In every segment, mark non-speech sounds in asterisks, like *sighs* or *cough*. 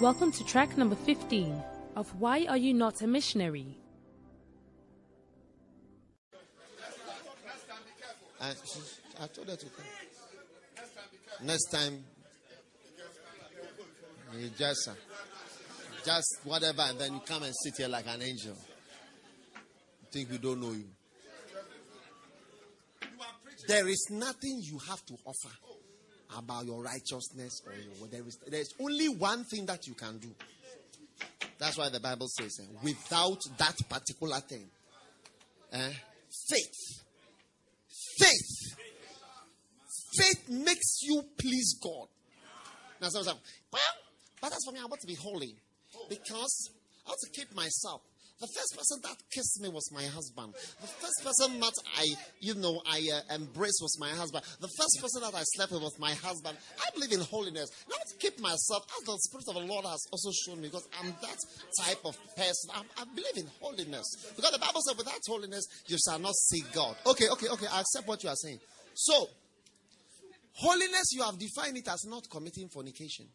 Welcome to track number 15 of Why Are You Not a Missionary? I, I told her to come. Next time, you just, uh, just whatever, and then you come and sit here like an angel. think we don't know you. There is nothing you have to offer about your righteousness or your there is there's only one thing that you can do. That's why the Bible says, eh, without that particular thing, eh, faith, faith, faith makes you please God. Now, someone say, well, but that's for me, I want to be holy because I want to keep myself. The first person that kissed me was my husband. The first person that I, you know, I uh, embraced was my husband. The first person that I slept with was my husband. I believe in holiness. Not to keep myself, as the Spirit of the Lord has also shown me, because I'm that type of person. I, I believe in holiness. Because the Bible said, without holiness, you shall not see God. Okay, okay, okay. I accept what you are saying. So, holiness, you have defined it as not committing fornication.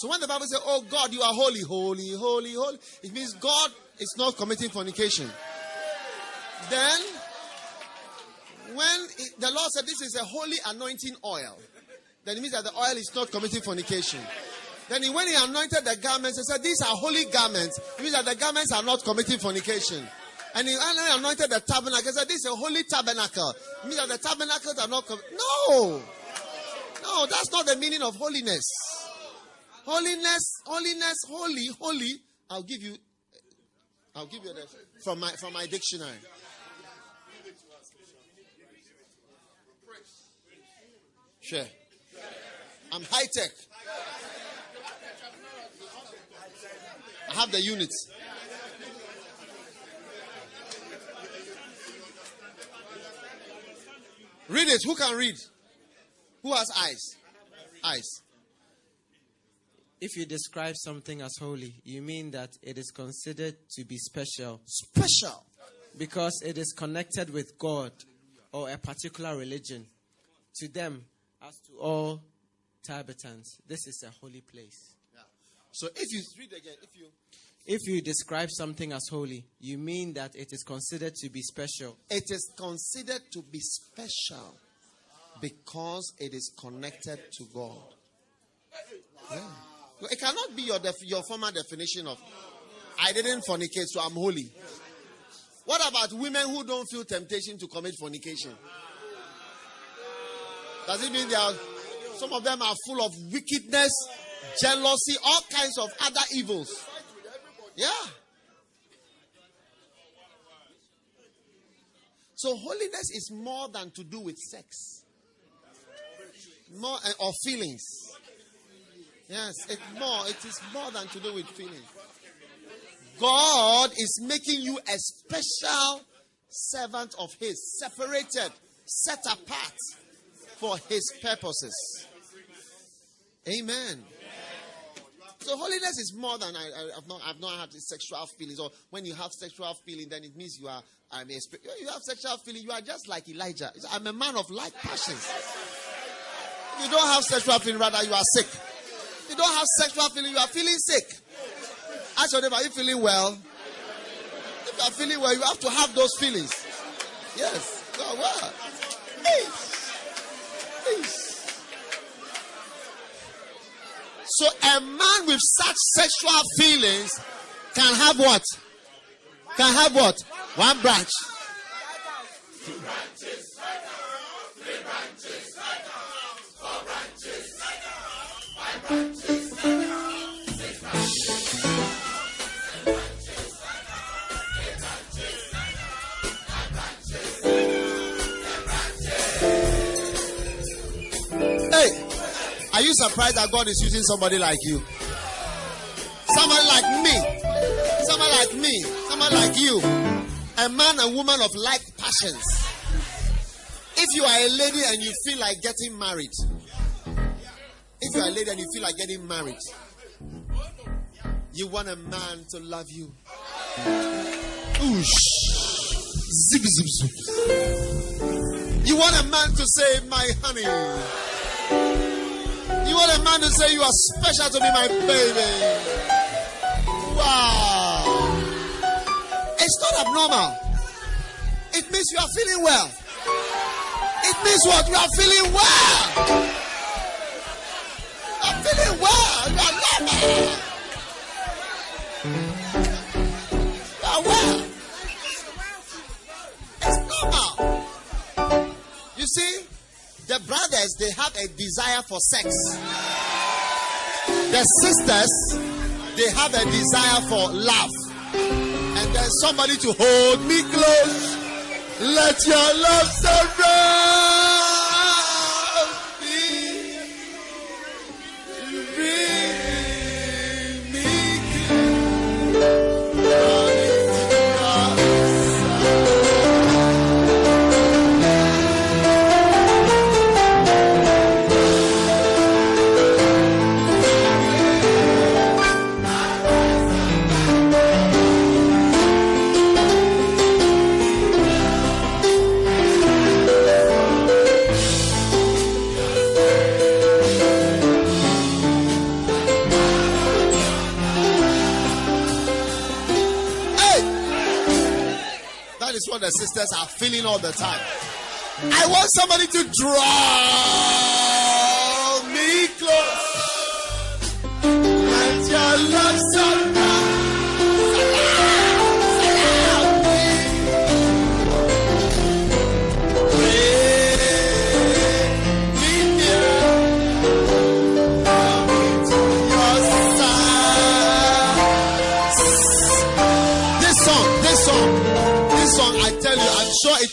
So when the Bible says, Oh God, you are holy, holy, holy, holy, it means God is not committing fornication. Then, when it, the Lord said this is a holy anointing oil, then it means that the oil is not committing fornication. Then when he anointed the garments, he said, These are holy garments. It means that the garments are not committing fornication. And he anointed the tabernacle. He said, This is a holy tabernacle. It means that the tabernacles are not. Com- no! No, that's not the meaning of holiness. Holiness, holiness, holy, holy. I'll give you. I'll give you that from my from my dictionary. Sure. I'm high tech. I have the units. Read it. Who can read? Who has eyes? Eyes. If you describe something as holy, you mean that it is considered to be special. Special. Because it is connected with God or a particular religion. To them, as to all Tibetans, this is a holy place. Yeah. So if you read again, if you if you describe something as holy, you mean that it is considered to be special. It is considered to be special because it is connected to God. Yeah. It cannot be your, def- your former definition of I didn't fornicate, so I'm holy. What about women who don't feel temptation to commit fornication? Does it mean they are some of them are full of wickedness, jealousy, all kinds of other evils? Yeah. So holiness is more than to do with sex, more uh, or feelings. Yes, it's more. It is more than to do with feeling. God is making you a special servant of His, separated, set apart for His purposes. Amen. So holiness is more than I, have not I've not had sexual feelings. Or when you have sexual feeling, then it means you are I'm a you have sexual feeling. You are just like Elijah. I'm a man of like passions. If you don't have sexual feeling, rather you are sick you don't have sexual feeling, you are feeling sick. Ask your neighbor, are you feeling well? If you are feeling well, you have to have those feelings. Yes. So well. So a man with such sexual feelings can have what? Can have what? One branch. Are you surprised that God is using somebody like you? Somebody like me. Somebody like me. Somebody like you. A man and woman of like passions. If you are a lady and you feel like getting married, if you are a lady and you feel like getting married, you want a man to love you. Oosh. Zip, zip, zip. You want a man to say, My honey. You want a man to say you are special to me, my baby. Wow. It's not abnormal. It means you are feeling well. It means what? You are feeling well. I'm feeling well. You are normal. You are well. It's normal. You see, the brothers they have a desire for sex. The sisters they have a desire for love. And then somebody to hold me close. Let your love surround sisters are feeling all the time. I want somebody to draw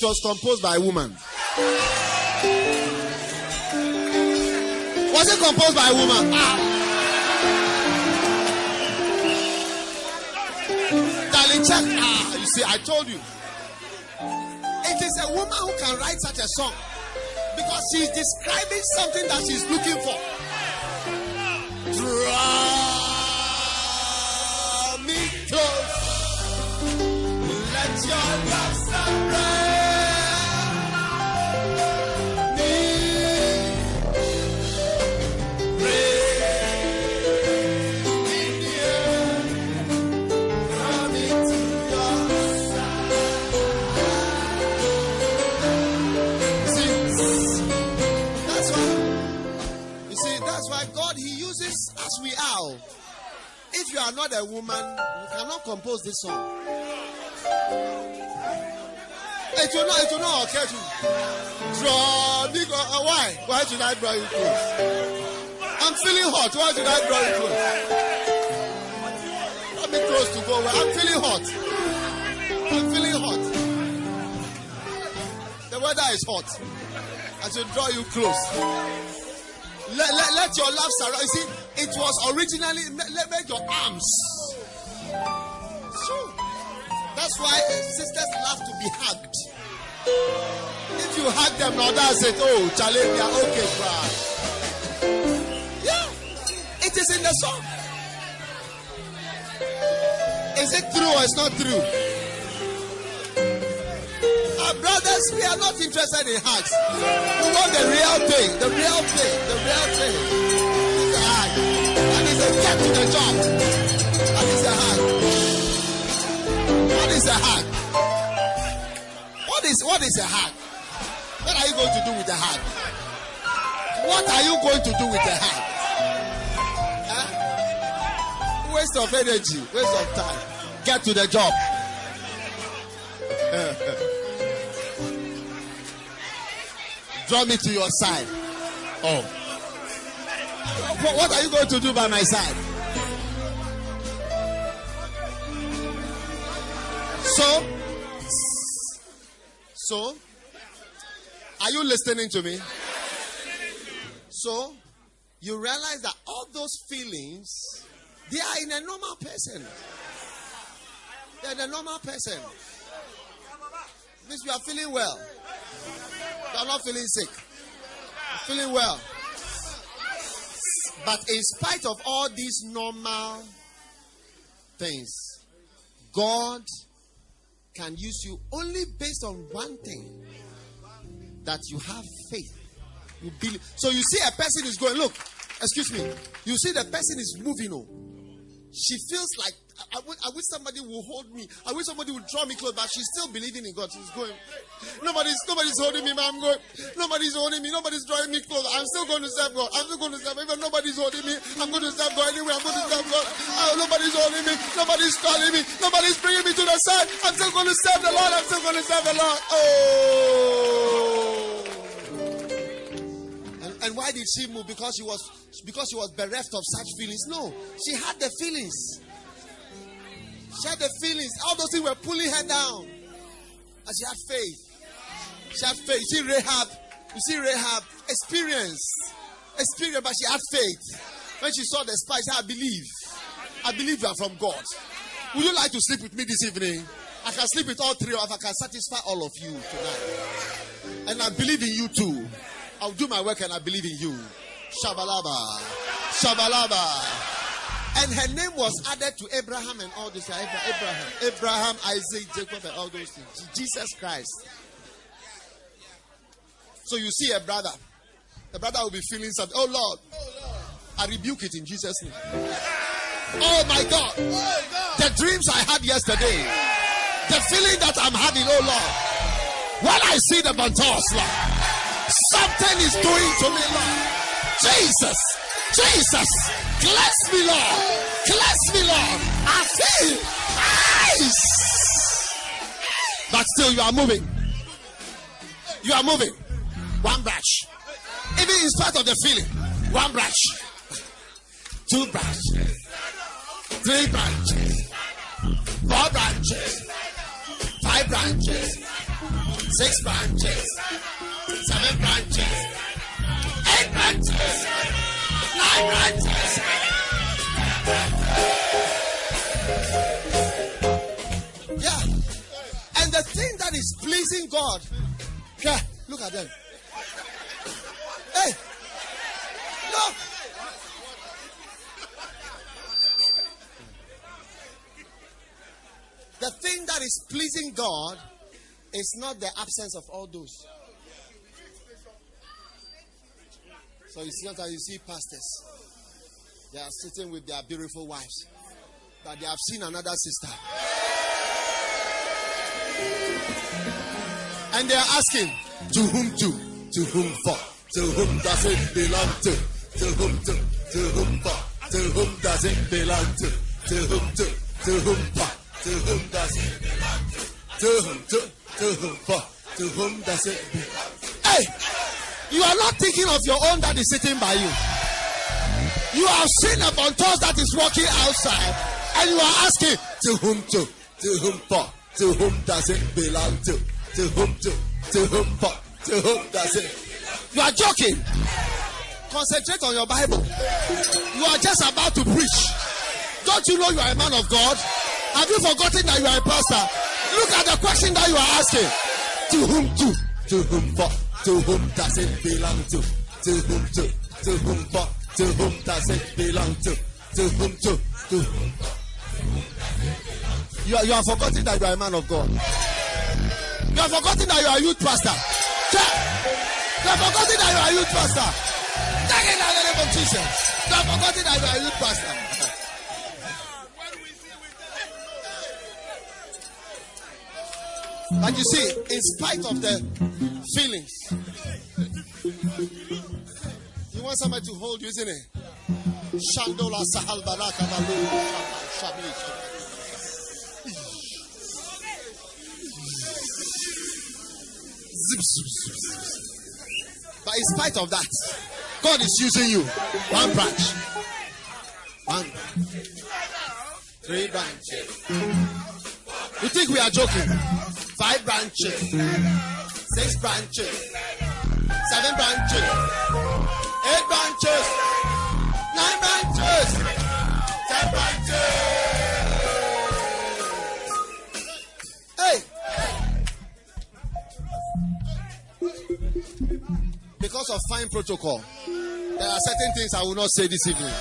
it was composed by a woman. Was it composed by a woman? Ah. Darling, check. Ah, you see, I told you. It is a woman who can write such a song because she's describing something that she's looking for. Are not a woman, you cannot compose this song. It will not, it will not occur to you. Draw me, uh, why? Why should I draw you close? I'm feeling hot. Why should I draw you close? Draw me close to go. where- I'm feeling hot. I'm feeling hot. The weather is hot. I should draw you close. Let, let, let your love surround. You see, it was originally make your arms. So that's why sisters love to be hugged. If you hug them now, that's it. Oh, Charlie, we are okay, cry. Yeah, it is in the song. Is it true or it's not true? Our brothers, we are not interested in hugs. We want the real thing, the real thing, the real thing. Get to the job. And it's a hug. What is a hug? What is what is a hug? What are you going to do with the hug? What are you going to do with the hug? Huh? Waste of energy, waste of time. Get to the job. Draw me to your side. Oh. What are you going to do by my side? So, so, are you listening to me? So, you realize that all those feelings, they are in a normal person. They're a normal person. Means you are feeling well. You are not feeling sick. You're feeling well. But in spite of all these normal things, God can use you only based on one thing that you have faith. You believe. So you see a person is going, look, Excuse me. You see, the person is moving. Oh, she feels like I, wish, I wish somebody will hold me. I wish somebody would draw me close, but she's still believing in God. She's going. Nobody's nobody's holding me, but I'm going. Nobody's holding me. Nobody's drawing me close. I'm still going to serve God. I'm still going to serve. Even nobody's holding me, I'm going to serve God anyway. I'm going to serve God. Oh, nobody's holding me. Nobody's calling me. Nobody's bringing me to the side. I'm still going to serve the Lord. I'm still going to serve the Lord. Oh. And, and why did she move? Because she was because she was bereft of such feelings. No, she had the feelings. She had the feelings. All those things were pulling her down. And she had faith. She had faith. You see Rahab. You see Rahab. Experience. Experience, but she had faith. When she saw the spies, I believe. I believe you are from God. Would you like to sleep with me this evening? I can sleep with all three of I can satisfy all of you tonight. And I believe in you too. I'll do my work and I believe in you. Shabalaba. Shabalaba. And her name was added to Abraham and all those Abraham, Abraham, Isaac, Jacob, and all those things. Jesus Christ. So you see a brother. The brother will be feeling something. Oh Lord. I rebuke it in Jesus' name. Oh my God. The dreams I had yesterday. The feeling that I'm having, oh Lord. When I see the Bantos, Lord, something is doing to me, Lord. Jesus. Jesus. Cleanse me, Lord. Cleanse me, Lord. I feel ice. But still, you are moving. You are moving. One branch. Even in spite of the feeling, one branch, two branches, three branches, four branches, five branches, six branches, seven branches, eight branches, nine branches. That is pleasing God, yeah, look at them. Hey, look. The thing that is pleasing God is not the absence of all those. So you see, you see pastors, they are sitting with their beautiful wives, but they have seen another sister. And they are asking, to whom to? To whom for? To whom does it belong to? To whom to? To whom for? To whom does it belong to? To whom to? To whom for? To whom does it belong to? To whom to? To whom for? To whom does it belong to? Hey! You are not thinking of your own that is sitting by you. You have seen a bontos that is walking outside, and you are asking, to whom to? To whom for? To whom does it belong to? To whom to? To whom for? To whom does it? You are joking. Concentrate on your Bible. You are just about to preach. Don't you know you are a man of God? Have you forgotten that you are a pastor? Look at the question that you are asking. To whom to? To whom for? To whom does it belong to? To whom to? To whom for? To whom does it belong to? To whom to? To whom for? You are, you are forgetting that you are a man of God. You are forgetting that you are a youth pastor. Check. You are forgetting that you are a youth pastor. Take it out of the name of Jesus. You are forgetting that you are a youth pastor. But you see, in spite of the feelings, want somebody to hold you, isn't it? Shandola Sahal Baraka. But in spite of that, God is using you. One branch. One. Three branches. You think we are joking? Five branches. Six branches. Seven branches. Eight branches. Nine branches. Ten branches. Hey. Because of fine protocol, there are certain things I will not say this evening.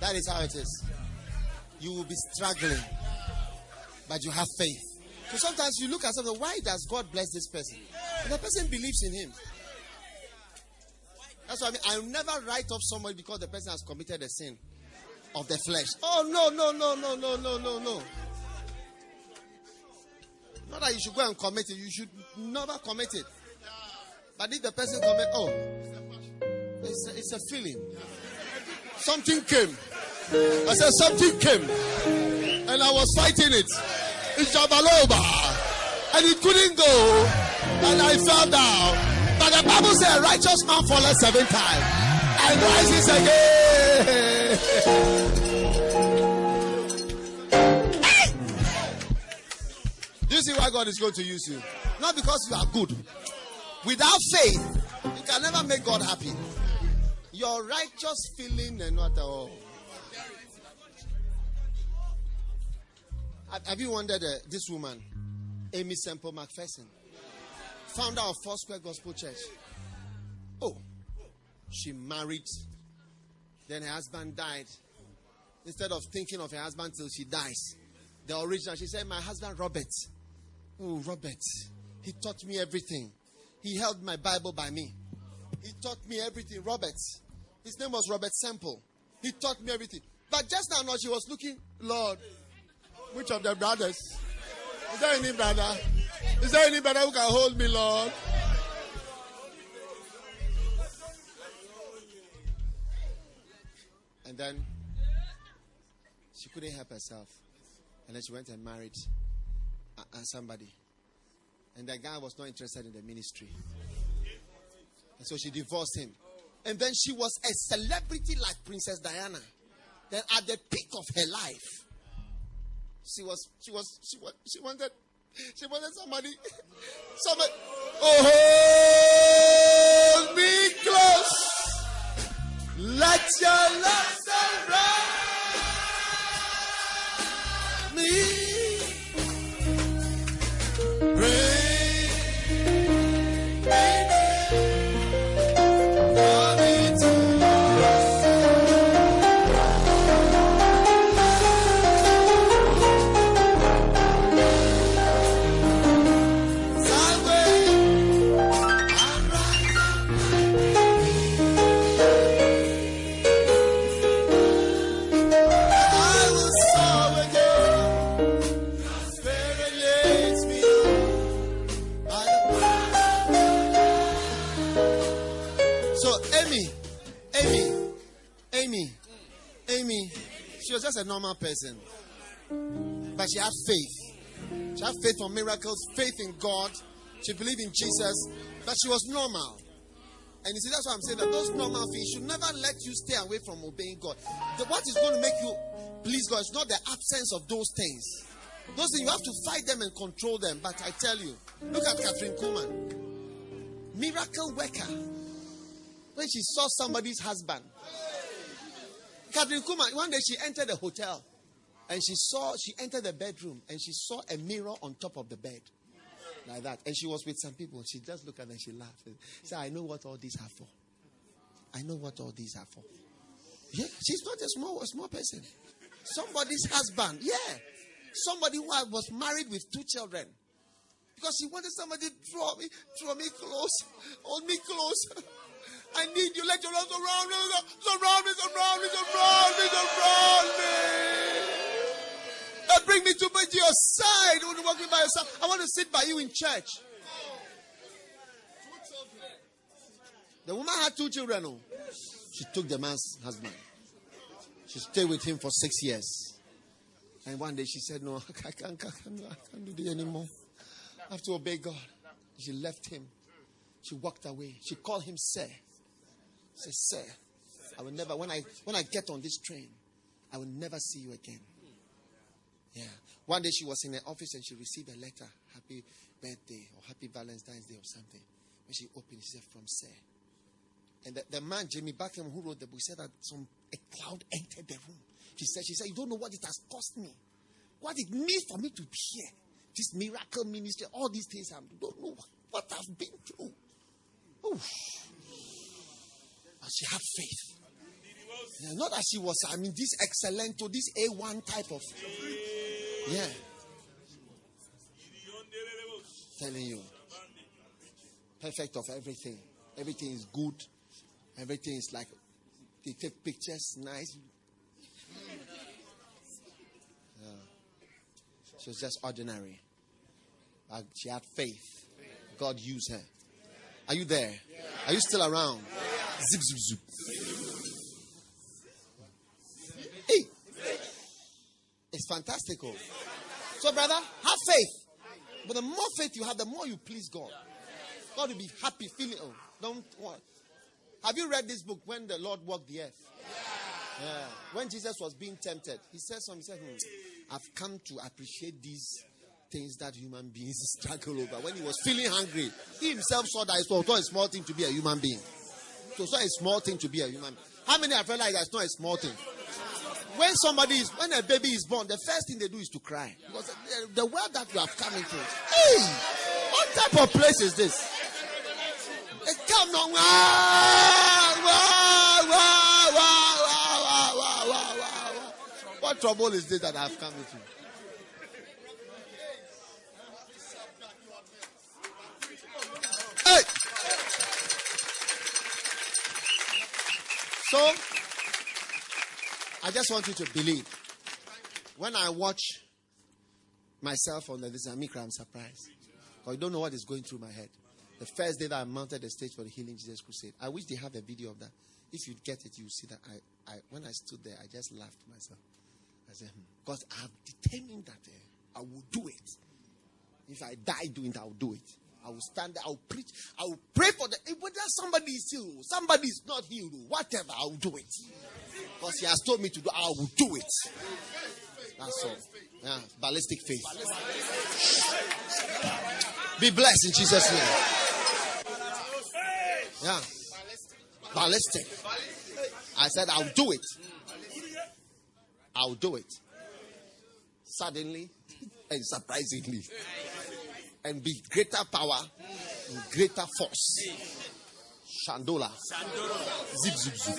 That is how it is. You will be struggling, but you have faith. So sometimes you look at something, why does God bless this person? And the person believes in him. That's what I mean. I'll never write off somebody because the person has committed a sin of the flesh. Oh, no, no, no, no, no, no, no, no. Not that you should go and commit it. You should never commit it. But if the person commit, oh, it's a, it's a feeling. Something came. I said something came, and I was fighting it. It's Jabaloba, and it couldn't go, and I fell down. But the Bible says, righteous man falleth seven times and rises again. Do you see why God is going to use you? Not because you are good. Without faith, you can never make God happy. Your righteous feeling and not at all. Have you wondered uh, this woman, Aimee Semple McPherson? founder of Foursquare Gospel Church. Oh, she married. Then her husband died. Instead of thinking of her husband till she dies, the original, she said, My husband Robert. Oh, Robert. He taught me everything. He held my Bible by me. He taught me everything. Robert. His name was Robert Semple. He taught me everything. But just now, she was looking, Lord, which of the brothers? Is there any brother? Is there any brother who can hold me, Lord? And then she couldn't help herself. And then she went and married uh, uh, somebody. And the guy was not interested in the ministry. And so she divorced him. And then she was a celebrity like Princess Diana. Then at the peak of her life, she was she was she was she wanted she wanted somebody. *laughs* Somebody. Oh, hold me close. Let your love surround just a normal person. But she had faith. She had faith for miracles, faith in God. She believed in Jesus, but she was normal. And you see, that's why I'm saying that those normal things should never let you stay away from obeying God. The, what is going to make you please God is not the absence of those things. Those things, you have to fight them and control them. But I tell you, look at Kathryn Kuhlman, miracle worker. When she saw somebody's husband, Kathryn Kuhlman, one day she entered the hotel and she saw, she entered the bedroom and she saw a mirror on top of the bed. Like that. And she was with some people. She just looked at them and she laughed. She said, I know what all these are for. I know what all these are for. Yeah, she's not a small, a small person. Somebody's husband. Yeah. Somebody who was married with two children. Because she wanted somebody to draw me, draw me close, hold me close. *laughs* I need you. Let your love surround me, surround me, surround me, surround me, surround me. And bring me to, to your side. I want to walk by your side. I want to sit by you in church. The woman had two children. Oh. She took the man's husband. She stayed with him for six years. And one day she said, No, *laughs* I can't, I can't, I can't do this anymore. I have to obey God. She left him. She walked away. She called him Sir. Say, Sir, I will never, when I, when I get on this train, I will never see you again. Yeah. One day she was in the office and she received a letter, happy birthday or happy Valentine's Day or something. When she opened, she said, from Sir. And the, the man, Jamie Buckingham, who wrote the book, said that some a cloud entered the room. She said, she said, you don't know what it has cost me. What it means for me to be here. This miracle ministry, all these things, I don't know what I've been through. Oof. She had faith. Yeah, not that she was, I mean, this excellent to this A1 type of. Yeah. Telling you. Perfect of everything. Everything is good. Everything is like they take pictures, nice. Yeah. She was just ordinary. But she had faith. God used her. Are you there? Are you still around? Zip, zip, zip. Hey, it's fantastical. So, brother, have faith. But the more faith you have, the more you please God. God will be happy, feeling. Oh, don't? Have you read this book when the Lord walked the earth? Yeah. When Jesus was being tempted, he said something. He said, hmm, I've come to appreciate these things that human beings *laughs* struggle over. When he was feeling hungry, he himself saw that it was not a small thing to be a human being. So it's not a small thing to be a human being. How many have realized that it's not a small thing? When somebody is, when a baby is born, the first thing they do is to cry. Because the, the world that you have come into, hey, what type of place is this? It come on, wow, wow, wow, wow, wow, wow, wow, wow. What trouble is this that I have come into? So, I just want you to believe. When I watch myself on the this, I'm surprised. Because I don't know what is going through my head. The first day that I mounted the stage for the Healing Jesus Crusade, I wish they have a video of that. If you get it, you see that I, I when I stood there, I just laughed myself. I said, hmm. because I've determined that uh, I will do it. If I die doing it, I'll do it. I will stand there, I'll preach, I will pray for the whether somebody is healed, somebody is not healed, whatever, I will do it. Because he has told me to do, I will do it. That's all. Yeah, ballistic faith. Be blessed in Jesus' name. Yeah. Ballistic. I said, I'll do it. I'll do it. Suddenly and surprisingly. And be greater power and greater force. Shandola. Zip, zip, zip.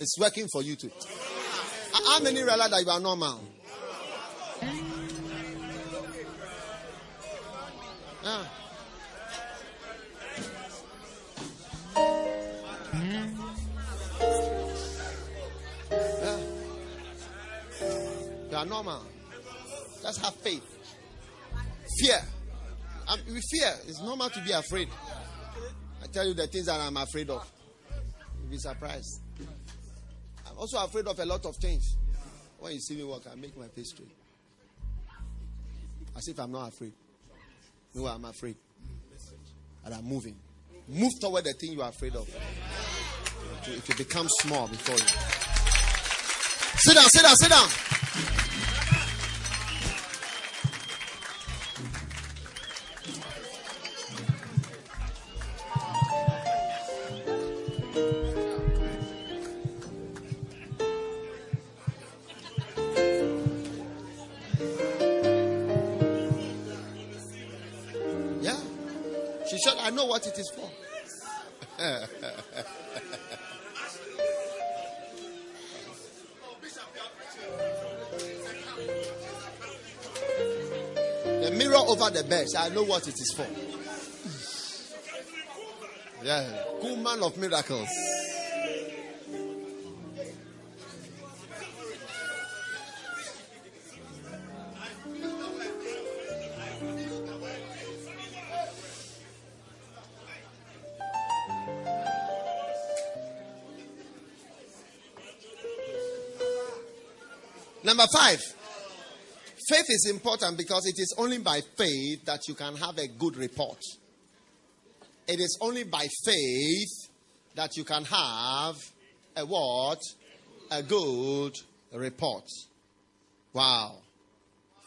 It's working for you too. How many realize that you are normal? Yeah. Yeah. You are normal. Just have faith. Fear. I'm, with fear, it's normal to be afraid. I tell you the things that I'm afraid of. You'll be surprised. I'm also afraid of a lot of things. When you see me walk, I make my face straight. As if I'm not afraid. No, I'm afraid. And I'm moving. Move toward the thing you are afraid of. If it become small before you. Sit down, sit down, sit down. I know what it is for. Yeah, Kuhlman of miracles. Number five, faith is important because it is only by faith that you can have a good report. It is only by faith that you can have a what? A good report. Wow.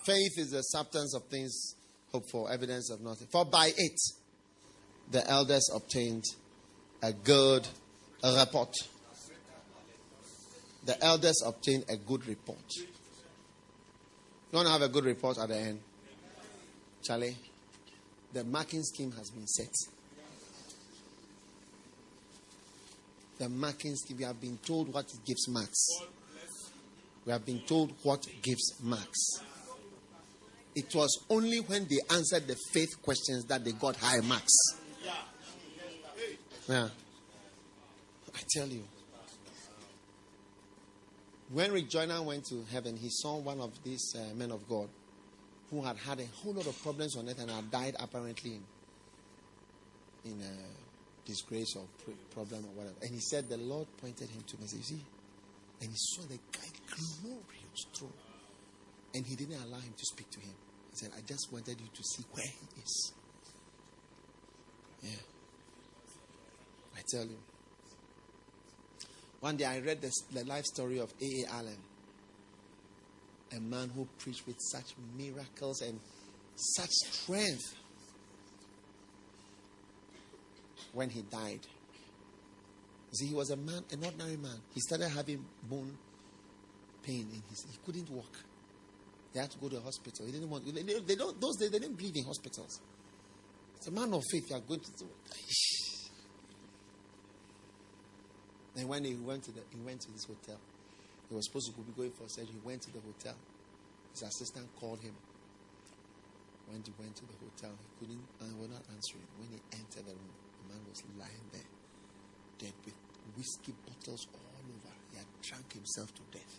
Faith is the substance of things hoped for, evidence of nothing. For by it, the elders obtained a good report. The elders obtained a good report. Want to have a good report at the end? Charlie, the marking scheme has been set. The marking scheme, we have been told what gives marks. We have been told what gives marks. It was only when they answered the faith questions that they got high marks. Yeah. I tell you. When Rick Joyner went to heaven, he saw one of these uh, men of God who had had a whole lot of problems on earth and had died apparently in, in a disgrace or problem or whatever. And he said the Lord pointed him to me. You see? And he saw the guy glorious throne. And he didn't allow him to speak to him. He said, I just wanted you to see where he is. Yeah. I tell you. One day I read this, the life story of A.A. Allen, a man who preached with such miracles and such strength when he died. See, he was a man, an ordinary man. He started having bone pain in his. He couldn't walk. They had to go to a hospital. He didn't want. They, they don't. Those days they didn't believe in hospitals. It's a man of faith. You are going to. Then when he went to the, he went to this hotel. He was supposed to be going for surgery. He went to the hotel. His assistant called him. When he went to the hotel, he couldn't, uh, and was not answering. When he entered the room, the man was lying there, dead with whiskey bottles all over. He had drunk himself to death.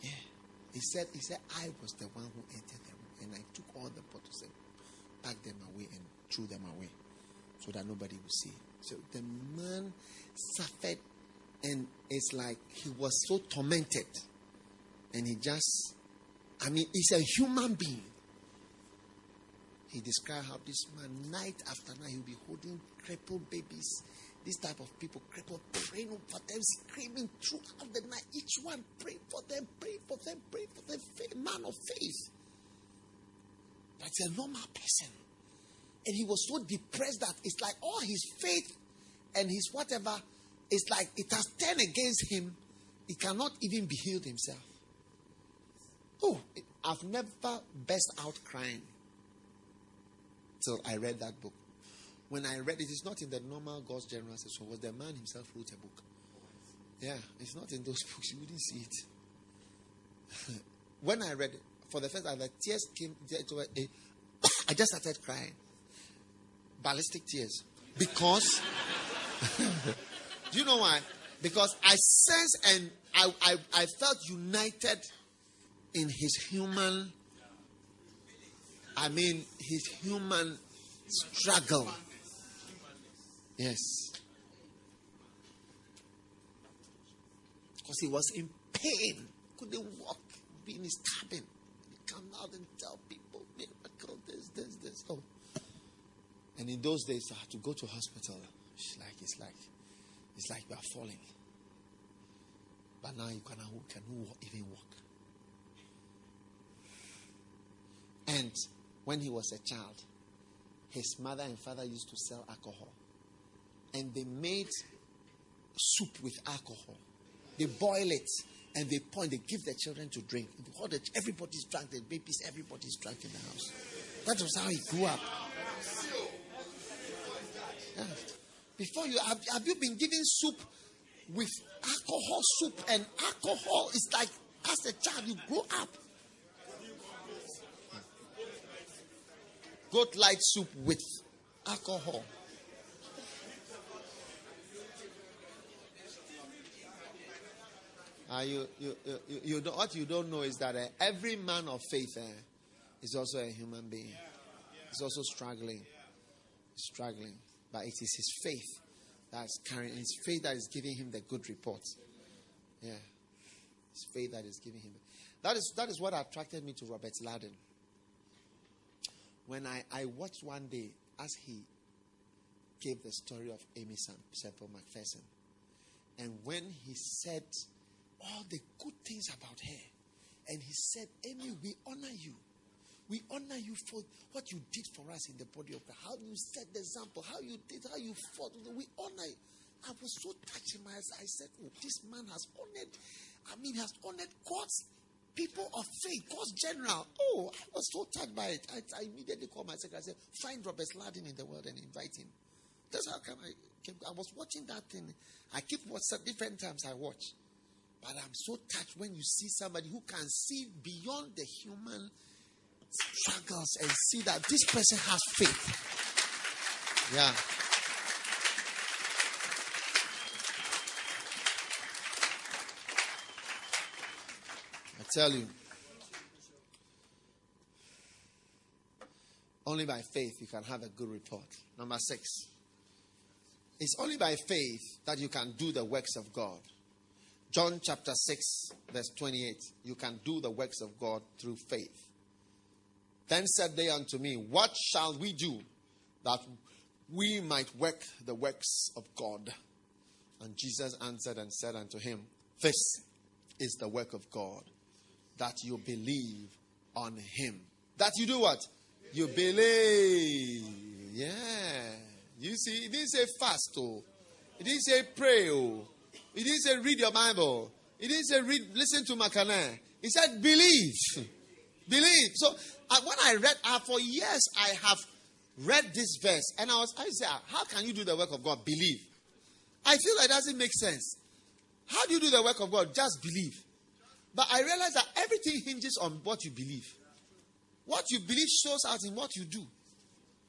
Yeah. He said, he said, I was the one who entered the room, and I took all the bottles and packed them away and threw them away so that nobody would see. So the man suffered, and it's like he was so tormented. And he just, I mean, he's a human being. He described how this man, night after night, he'll be holding crippled babies, this type of people, crippled, praying for them, screaming throughout the night. Each one praying for them, praying for them, praying for them. Man of faith. That's a normal person. And he was so depressed that it's like all his faith and his whatever, it's like it has turned against him. He cannot even be healed himself. Oh, I've never burst out crying till I read that book. When I read it, it's not in the normal God's General section. Was the man himself wrote a book? Yeah, it's not in those *laughs* books. You wouldn't see it. *laughs* when I read it, for the first time, the tears came. *coughs* I just started crying ballistic tears. Because, *laughs* do you know why? Because I sense and I, I, I felt united in his human, I mean, his human struggle. Yes. Because he was in pain, couldn't walk, be in his cabin. He come out and tell people, miracle, this, this, this. Oh. And in those days, I had to go to hospital. It's like it's like it's like we are falling. But now you can, can even walk. And when he was a child, his mother and father used to sell alcohol. And they made soup with alcohol. They boil it and they point, they give the children to drink. Everybody's drunk, the babies, everybody's drunk in the house. That was how he grew up. Before you have, have you been given soup with alcohol soup and alcohol is like as a child you grow up. Goat light soup with alcohol. Uh, you, you, you, you, what you don't know is that uh, every man of faith uh, is also a human being. He's also struggling. Struggling. But it is his faith that's carrying, his faith that is giving him the good report. Yeah. His faith that is giving him. That is, that is what attracted me to Robert Liardon. When I, I watched one day as he gave the story of Aimee Semple McPherson. And when he said all the good things about her, and he said, Aimee, we honor you. We honor you for what you did for us in the body of Christ. How you set the example, how you did, how you fought. We honor you. I was so touched in my eyes. I said, Oh, this man has honored, I mean, has honored God's people of faith, God's general. Oh, I was so touched by it. I, I immediately called my secretary. I said, Find Robert Liardon in the world and invite him. That's how come I came. I was watching that thing. I keep watching different times I watch. But I'm so touched when you see somebody who can see beyond the human struggles and see that this person has faith. Yeah. I tell you, only by faith you can have a good report. Number six. It's only by faith that you can do the works of God. John chapter 6, verse 28. You can do the works of God through faith. Then said they unto me, What shall we do that we might work the works of God? And Jesus answered and said unto him, This is the work of God, that you believe on him. That you do what? You believe. Yeah. You see, it didn't say fast, oh. It didn't say pray, oh. It didn't say read your Bible. It didn't say read, listen to Makana. It said believe. believe. So uh, when I read, uh, for years I have read this verse, and I was, I said, how can you do the work of God? Believe. I feel like doesn't make sense. How do you do the work of God? Just believe. But I realize that everything hinges on what you believe. What you believe shows out in what you do.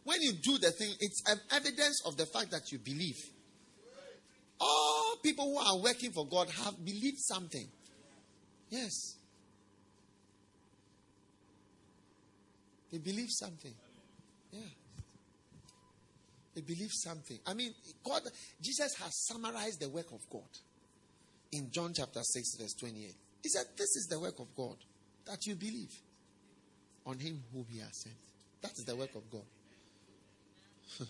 When you do the thing, it's an evidence of the fact that you believe. All people who are working for God have believed something. Yes. They believe something. Yeah. They believe something. I mean, God, Jesus has summarized the work of God in John chapter 6, verse 28. He said, This is the work of God that you believe on him whom he has sent. That is the work of God. *laughs*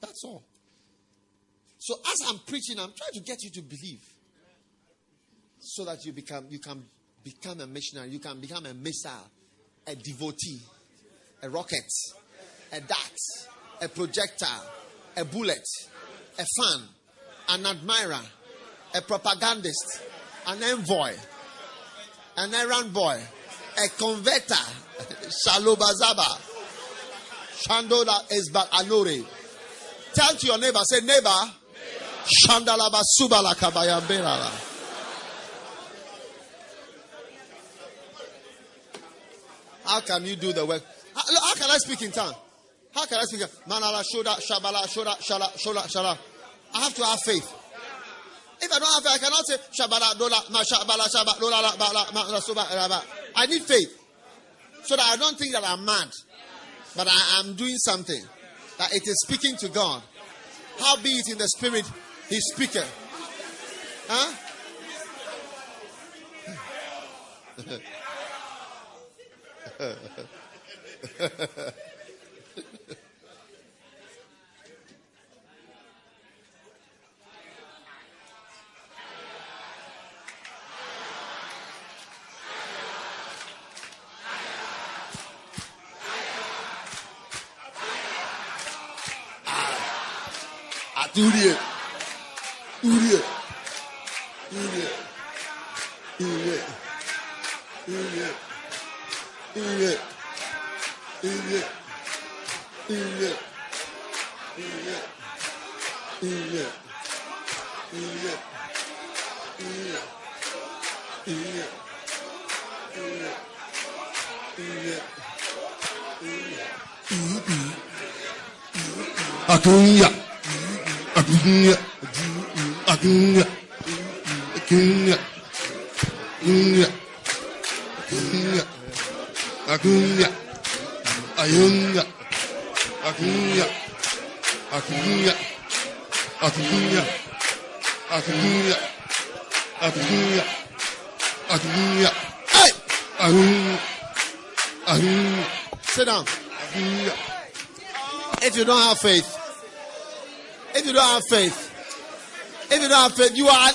That's all. So as I'm preaching, I'm trying to get you to believe. So that you become you can become a missionary, you can become a missile, a devotee, a rocket, a dart, a projector, a bullet, a fan, an admirer, a propagandist, an envoy, an errand boy, a converter, *laughs* Shalobazaba, Shandola Esbak Anore. Tell to your neighbor, say, neighbor, Shandalaba Subala Kabayambera. How can you do the work? How, how can I speak in tongue? How can I speak? Manala Shoda Shabala Shoda Shala Shola Shala. I have to have faith. If I don't have faith, I cannot say Shabala Dola Ma Shabala Shabala Dola Bala Ma Suba I need faith. So that I don't think that I'm mad. But I am doing something. That it is speaking to God. How be it in the spirit, He's speaking. Huh? *laughs* 우리의 우리의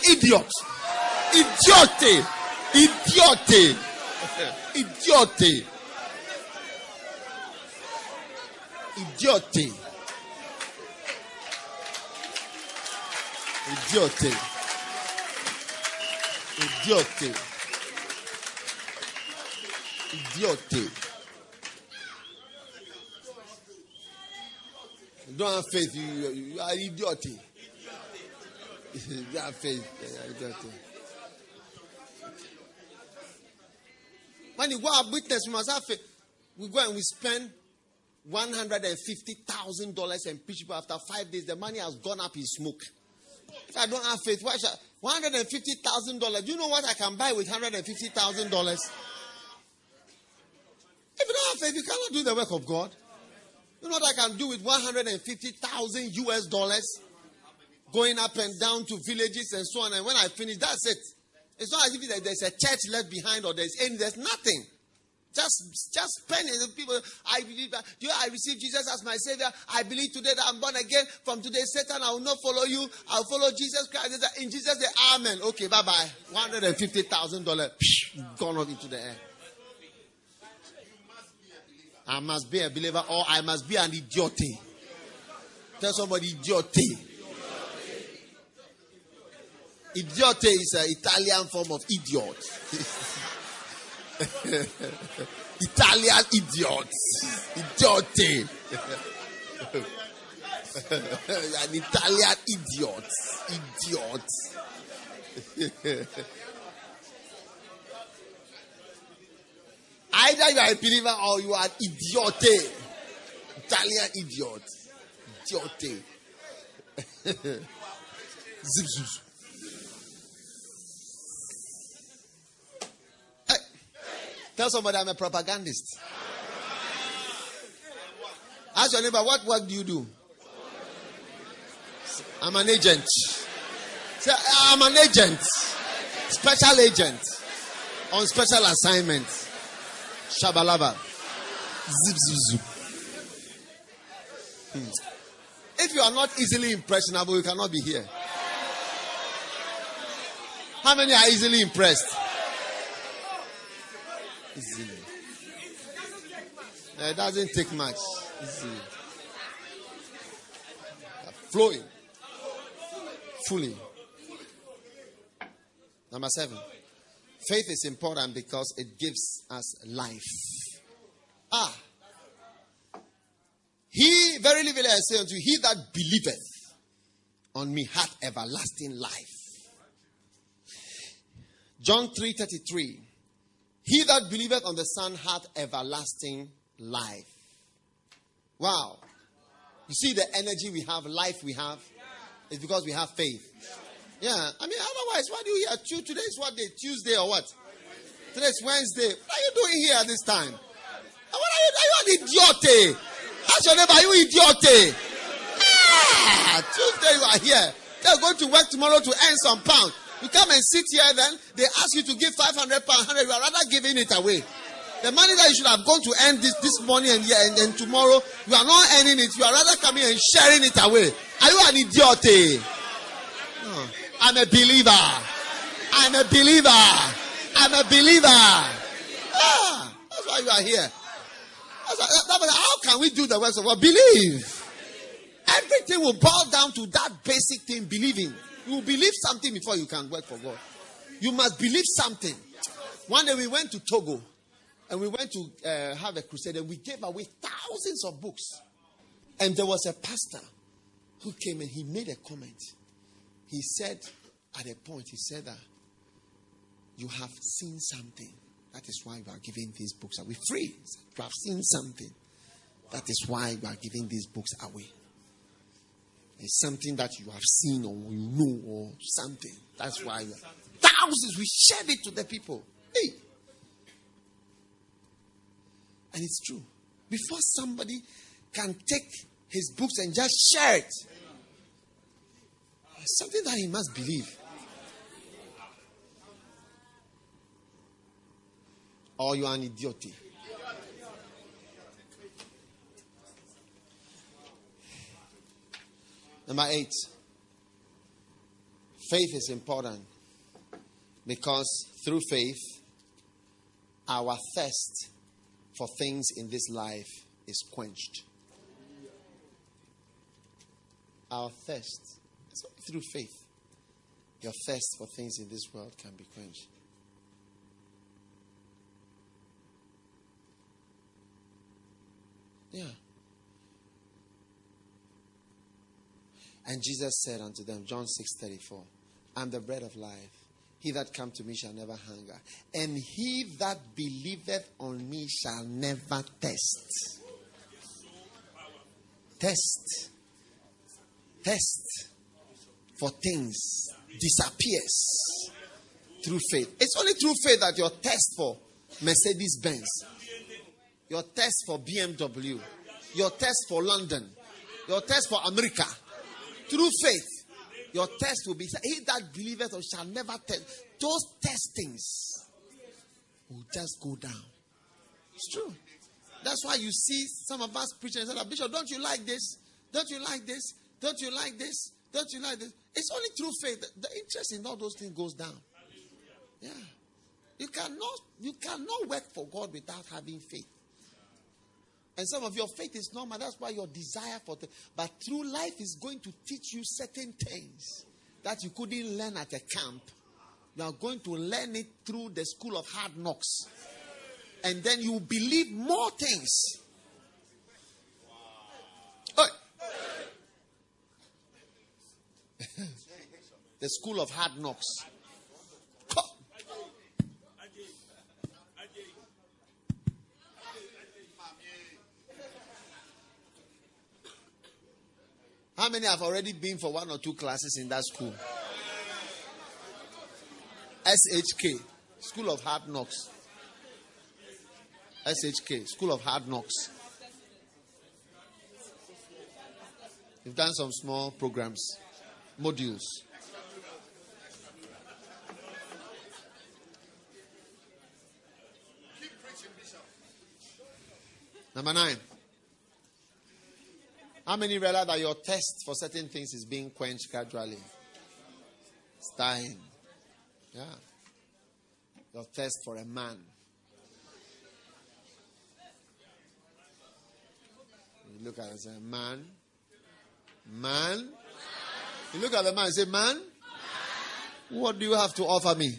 idiot. Idiote. Idiote. Idiote. Idiote. Idiote. Idiote. Idiote. You don't have faith, you, you, are *laughs* idiot. you have faith, idiot. When you go and witness, you must have faith. We go and we spend $150,000 and preach people after five days. The money has gone up in smoke. If I don't have faith, why should $150,000? Do you know what I can buy with $150,000? If you don't have faith, you cannot do the work of God. You know what I can do with 150,000 US dollars? Going up and down to villages and so on. And when I finish, that's it. It's not as if there's a church left behind or there's any, there's nothing. Just, just spend it. People, I believe that. You, I receive Jesus as my Savior. I believe today that I'm born again. From today, Satan, I will not follow you. I'll follow Jesus Christ. In Jesus' name, Amen. Okay, bye bye. One hundred and fifty thousand dollars gone off into the air. I must be a believer or I must be an idiot. Tell somebody idiot. Idiot is an Italian form of idiot. *laughs* Italian idiot. Idiot. *laughs* an Italian idiot. Idiot. Either you are a believer or you are an idiot. Italian idiot. Idiot. *laughs* zip, tell somebody I'm a propagandist. Ask your neighbor, what work do you do? I'm an agent. Say, I'm an agent. Special agent. On special assignment. Shabalaba. Zip, zip, zip. Hmm. If you are not easily impressionable, you cannot be here. How many are easily impressed? Easily. It doesn't take much. Easily. Flowing. Fully. Number seven. Faith is important because it gives us life. Ah. He, verily, verily, I say unto you, he that believeth on me hath everlasting life. John 3:33. He that believeth on the Son hath everlasting life. Wow. You see the energy we have, life we have, is because we have faith. Yeah, I mean, otherwise, what do you hear? Today is what day? Tuesday or what? Today is Wednesday. What are you doing here at this time? What are you? Are you an idiot? Ask your neighbor, are you idiot? Ah, Tuesday you are here. They're going to work tomorrow to earn some pounds. You come and sit here, then they ask you to give 500 pounds, 100. You are rather giving it away. The money that you should have gone to earn this, this morning and, and, and tomorrow, you are not earning it. You are rather coming and sharing it away. Are you an idiot? No. I'm a believer. I'm a believer. I'm a believer. Ah, that's why you are here. how can we do the works of God? Believe. Everything will boil down to that basic thing, believing. You believe something before you can work for God. You must believe something. One day we went to Togo and we went to uh, have a crusade and we gave away thousands of books. And there was a pastor who came and he made a comment he said at a point, he said that you have seen something. That is why we are giving these books away free. You have seen something. That is why we are giving these books away. It's something that you have seen or you know or something. That's why. Thousands, we shared it to the people. Hey. And it's true. Before somebody can take his books and just share it, something that he must believe. Or you are an idiot. Number eight. Faith is important because through faith, our thirst for things in this life is quenched. Our thirst so through faith, your thirst for things in this world can be quenched. Yeah. And Jesus said unto them, John 6 34, I'm the bread of life. He that come to me shall never hunger, and he that believeth on me shall never thirst. Test. Test for things disappears through faith. It's only through faith that your test for Mercedes Benz, your test for BMW, your test for London, your test for America, through faith, your test will be he that believeth or shall never test. Those testings will just go down. It's true. That's why you see some of us preaching and say, Bishop, don't you like this? Don't you like this? Don't you like this? Don't you like this? It's only through faith the interest in all those things goes down. Yeah. You cannot you cannot work for God without having faith. And some of your faith is normal. That's why your desire for the but through life is going to teach you certain things that you couldn't learn at a camp. You are going to learn it through the school of hard knocks. And then you believe more things. Hey. *laughs* the school of hard knocks. How many have already been for one or two classes in that school? SHK, School of Hard Knocks. SHK, School of Hard Knocks. We've done some small programs, modules. Number nine. How many realize that your test for certain things is being quenched gradually? It's dying. Yeah. Your test for a man. You look at it and say, man. Man. You look at the man and say, man. What do you have to offer me?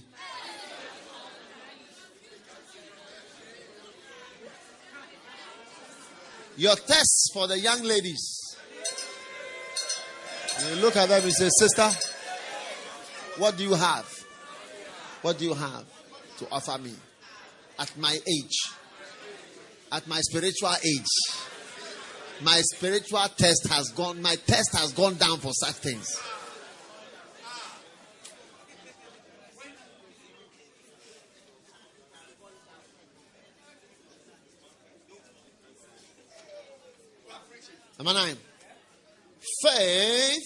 Your tests for the young ladies. You look at them and say, Sister, what do you have? What do you have to offer me at my age? At my spiritual age? My spiritual test has gone, my test has gone down for such things. Number nine. Faith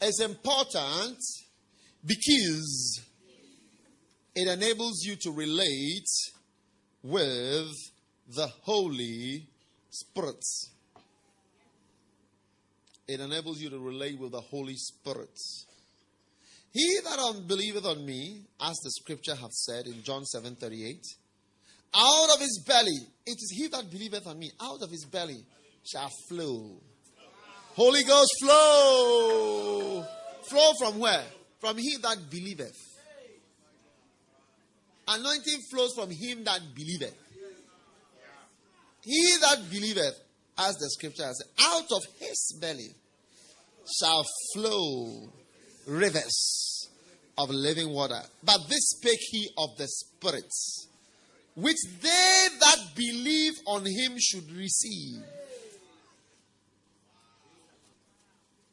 is important because it enables you to relate with the Holy Spirit. It enables you to relate with the Holy Spirit. He that unbelieveth on me, as the scripture hath said in John 7 38, out of his belly, it is he that believeth on me, out of his belly shall flow. Holy Ghost flow. Flow from where? From he that believeth. Anointing flows from him that believeth. He that believeth, as the scripture says, out of his belly shall flow rivers of living water. But this spake he of the spirits, which they that believe on him should receive.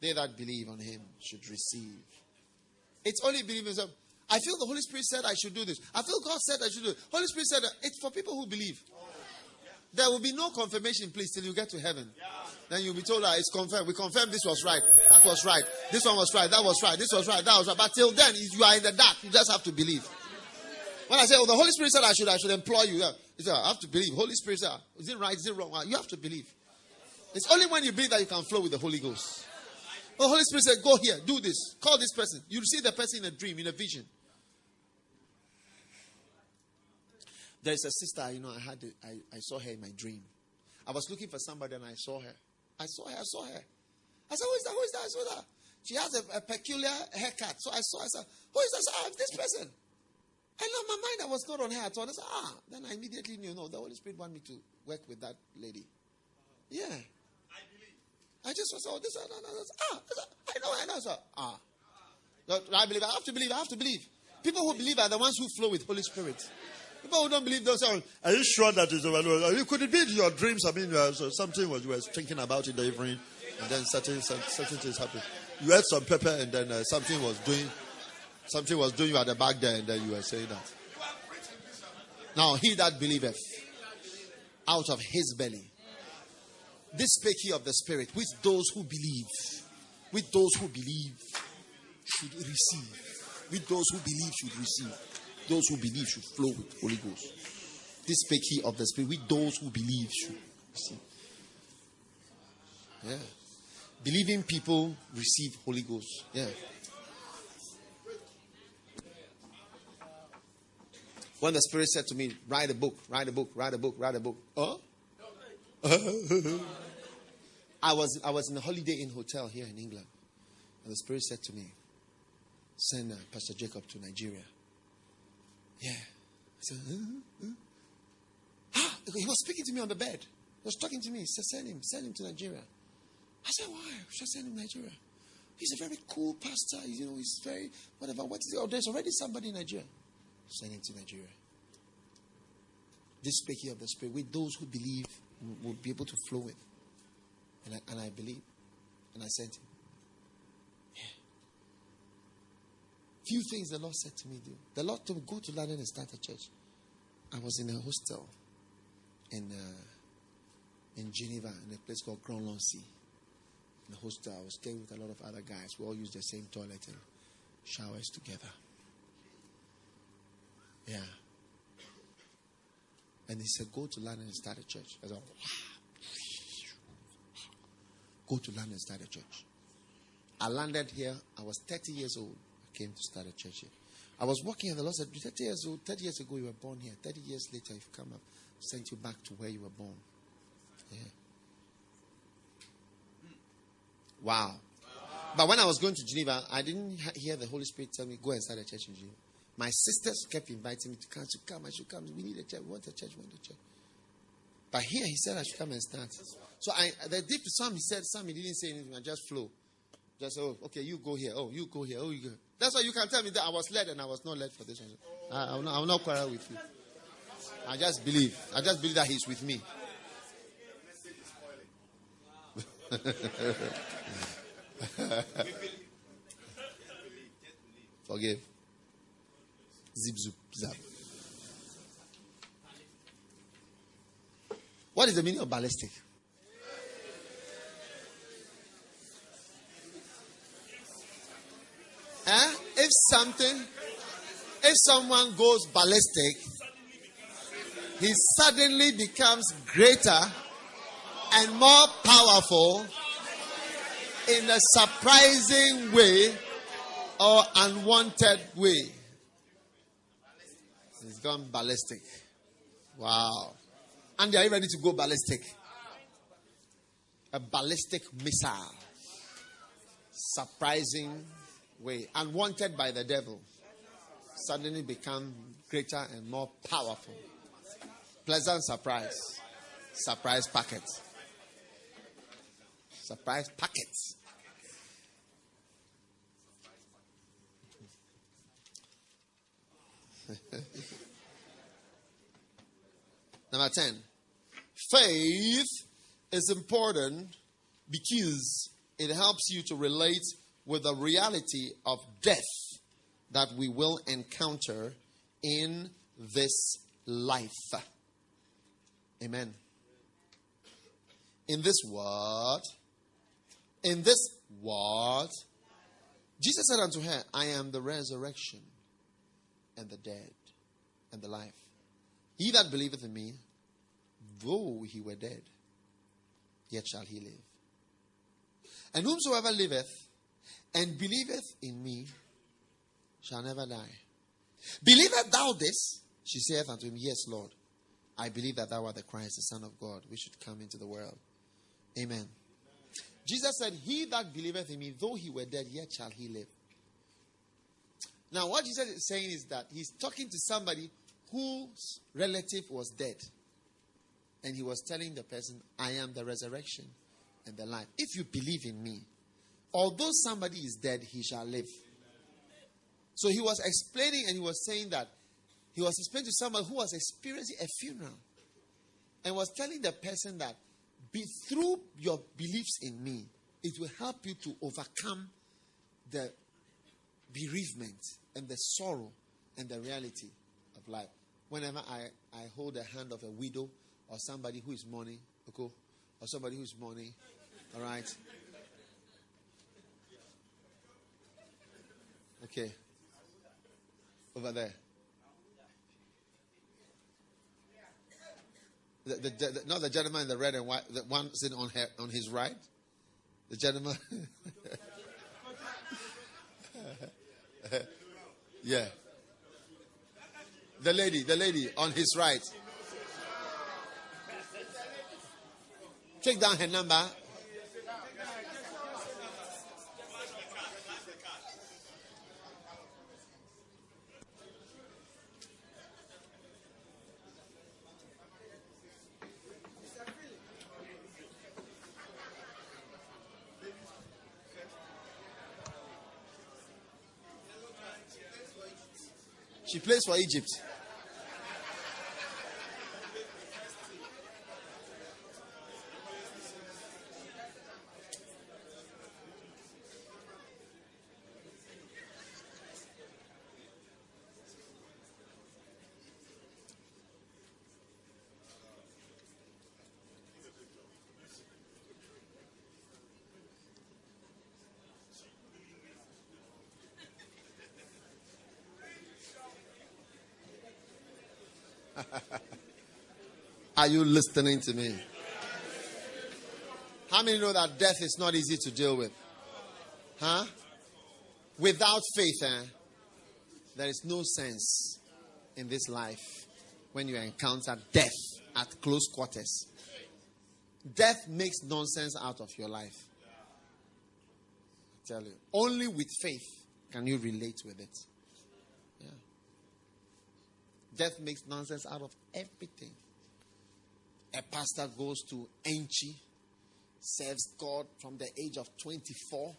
They that believe on him should receive. It's only believers. I feel the Holy Spirit said I should do this. I feel God said I should do it. Holy Spirit said it's for people who believe. There will be no confirmation, please, till you get to heaven. Then you'll be told that it's confirmed. We confirmed this was right. That was right. This one was right. That was right. This was right. That was right. But till then, you are in the dark. You just have to believe. When I say, oh, the Holy Spirit said I should, I should employ you. Yeah. Said, I have to believe. Holy Spirit said, is it right? Is it wrong? You have to believe. It's only when you believe that you can flow with the Holy Ghost. The Holy Spirit said, Go here, do this, call this person. You see the person in a dream, in a vision. There's a sister, you know, I had, I, I saw her in my dream. I was looking for somebody and I saw her. I saw her, I saw her. I said, Who is that? Who is that? I saw that. She has a, a peculiar haircut. So I saw, I said, Who is that? Ah, this person. I know my mind, I was not on her at all. I said, Ah, then I immediately knew, no, the Holy Spirit wanted me to work with that lady. Yeah. I just was, oh, this, no, no, ah, I know, I know, sir. Ah. I believe, I have to believe, I have to believe. People who believe are the ones who flow with Holy Spirit. People who don't believe those are. Are you sure that is overload? Could it be your dreams? I mean, uh, so something was you were thinking about in the evening, and then certain certain things happened. You had some pepper, and then uh, something was doing something was doing you at the back there, and then you were saying that. Now he that believeth, out of his belly, this spake he of the Spirit, with those who believe, with those who believe should receive, with those who believe should receive. Those who believe should flow with Holy Ghost. This spake he of the Spirit, with those who believe should receive. Yeah. Believing people receive Holy Ghost. Yeah. When the Spirit said to me, Write a book, write a book, write a book, write a book. Huh? *laughs* *laughs* I was I was in a Holiday Inn hotel here in England, and the Spirit said to me, "Send uh, Pastor Jacob to Nigeria." Yeah. I said, huh? Huh? Ah, he was speaking to me on the bed. He was talking to me. He said, "Send him, send him to Nigeria." I said, "Why? Should I send him to Nigeria?" He's a very cool pastor. You know, he's very whatever. What is it? Oh, there's already somebody in Nigeria. Send him to Nigeria. This speaking of the Spirit, with those who believe, will be able to flow with. And I, and I believe. And I sent him. Yeah. Few things the Lord said to me do. The Lord told me, go to London and start a church. I was in a hostel in, uh, in Geneva in a place called Grand Lancy. In a hostel, I was staying with a lot of other guys. We all used the same toilet and showers together. Yeah. And he said, Go to London and start a church. I said, Wow. Go to London and start a church. I landed here. I was 30 years old. I came to start a church here. I was working and the Lord said, 30 years old, 30 years ago you were born here. 30 years later you've come up, sent you back to where you were born. Yeah. Wow. But when I was going to Geneva, I didn't hear the Holy Spirit tell me, go and start a church in Geneva. My sisters kept inviting me to come. I should come. I should come. We need a church. We want a church. We want a church. But here he said I should come and start. So I the deep some he said some he didn't say anything. I just flow. Just oh okay you go here. Oh you go here. Oh you go. That's why you can tell me that I was led and I was not led for this. I, will, not, I not quarrel with you. I just believe. I just believe that he's with me. *laughs* Forgive. Zip, zip, zap. What is the meaning of ballistic? Eh? If something, if someone goes ballistic, he suddenly becomes greater and more powerful in a surprising way or unwanted way. He's gone ballistic. Wow. And are you ready to go ballistic. A ballistic missile. Surprising way. Unwanted by the devil. Suddenly become greater and more powerful. Pleasant surprise. Surprise packet. Surprise packets. *laughs* Number 10. Faith is important because it helps you to relate with the reality of death that we will encounter in this life. Amen. In this word, in this word, Jesus said unto her, I am the resurrection and the dead and the life. He that believeth in me, though he were dead, yet shall he live. And whomsoever liveth and believeth in me shall never die. Believeth thou this? She saith unto him, Yes, Lord. I believe that thou art the Christ, the Son of God, which should come into the world. Amen. Jesus said, He that believeth in me, though he were dead, yet shall he live. Now, what Jesus is saying is that he's talking to somebody whose relative was dead. And he was telling the person, I am the resurrection and the life. If you believe in me, although somebody is dead, he shall live. So he was explaining and he was saying that he was explaining to someone who was experiencing a funeral and was telling the person that be, through your beliefs in me, it will help you to overcome the bereavement and the sorrow and the reality of life. Whenever I, I hold the hand of a widow or somebody who is mourning, okay, or somebody who is mourning, all right. Okay. Over there. The, the, the, not the gentleman in the red and white, the one sitting on, her, on his right. The gentleman. *laughs* yeah. The lady, the lady on his right. Take down her number. She plays for Egypt. Are you listening to me? How many know that death is not easy to deal with? Huh? Without faith, eh, there is no sense in this life when you encounter death at close quarters. Death makes nonsense out of your life. I tell you. Only with faith can you relate with it. Yeah. Death makes nonsense out of everything. A pastor goes to Enchi, serves God from the age of 24.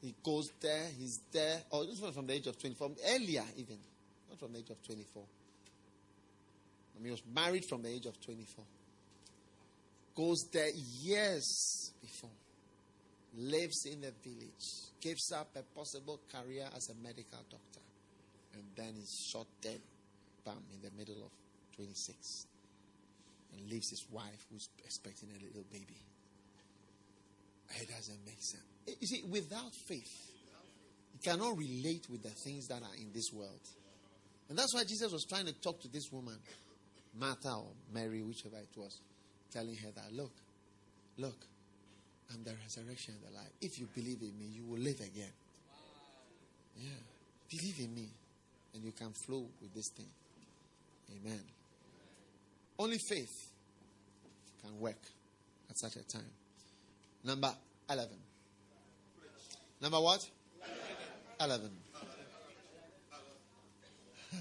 He goes there, he's there, or oh, this one from the age of 24, earlier even, not from the age of 24. I mean, he was married from the age of 24. Goes there years before, lives in the village, gives up a possible career as a medical doctor, and then is shot dead, bam, in the middle of 26 and leaves his wife who's expecting a little baby. It doesn't make sense. Eh, you see, without faith, you cannot relate with the things that are in this world. And that's why Jesus was trying to talk to this woman, Martha or Mary, whichever it was, telling her that, look, look, I'm the resurrection and the life. If you believe in me, you will live again. Yeah. Believe in me, and you can flow with this thing. Amen. Only faith can work at such a time. Number 11. Number what? 11. *sighs*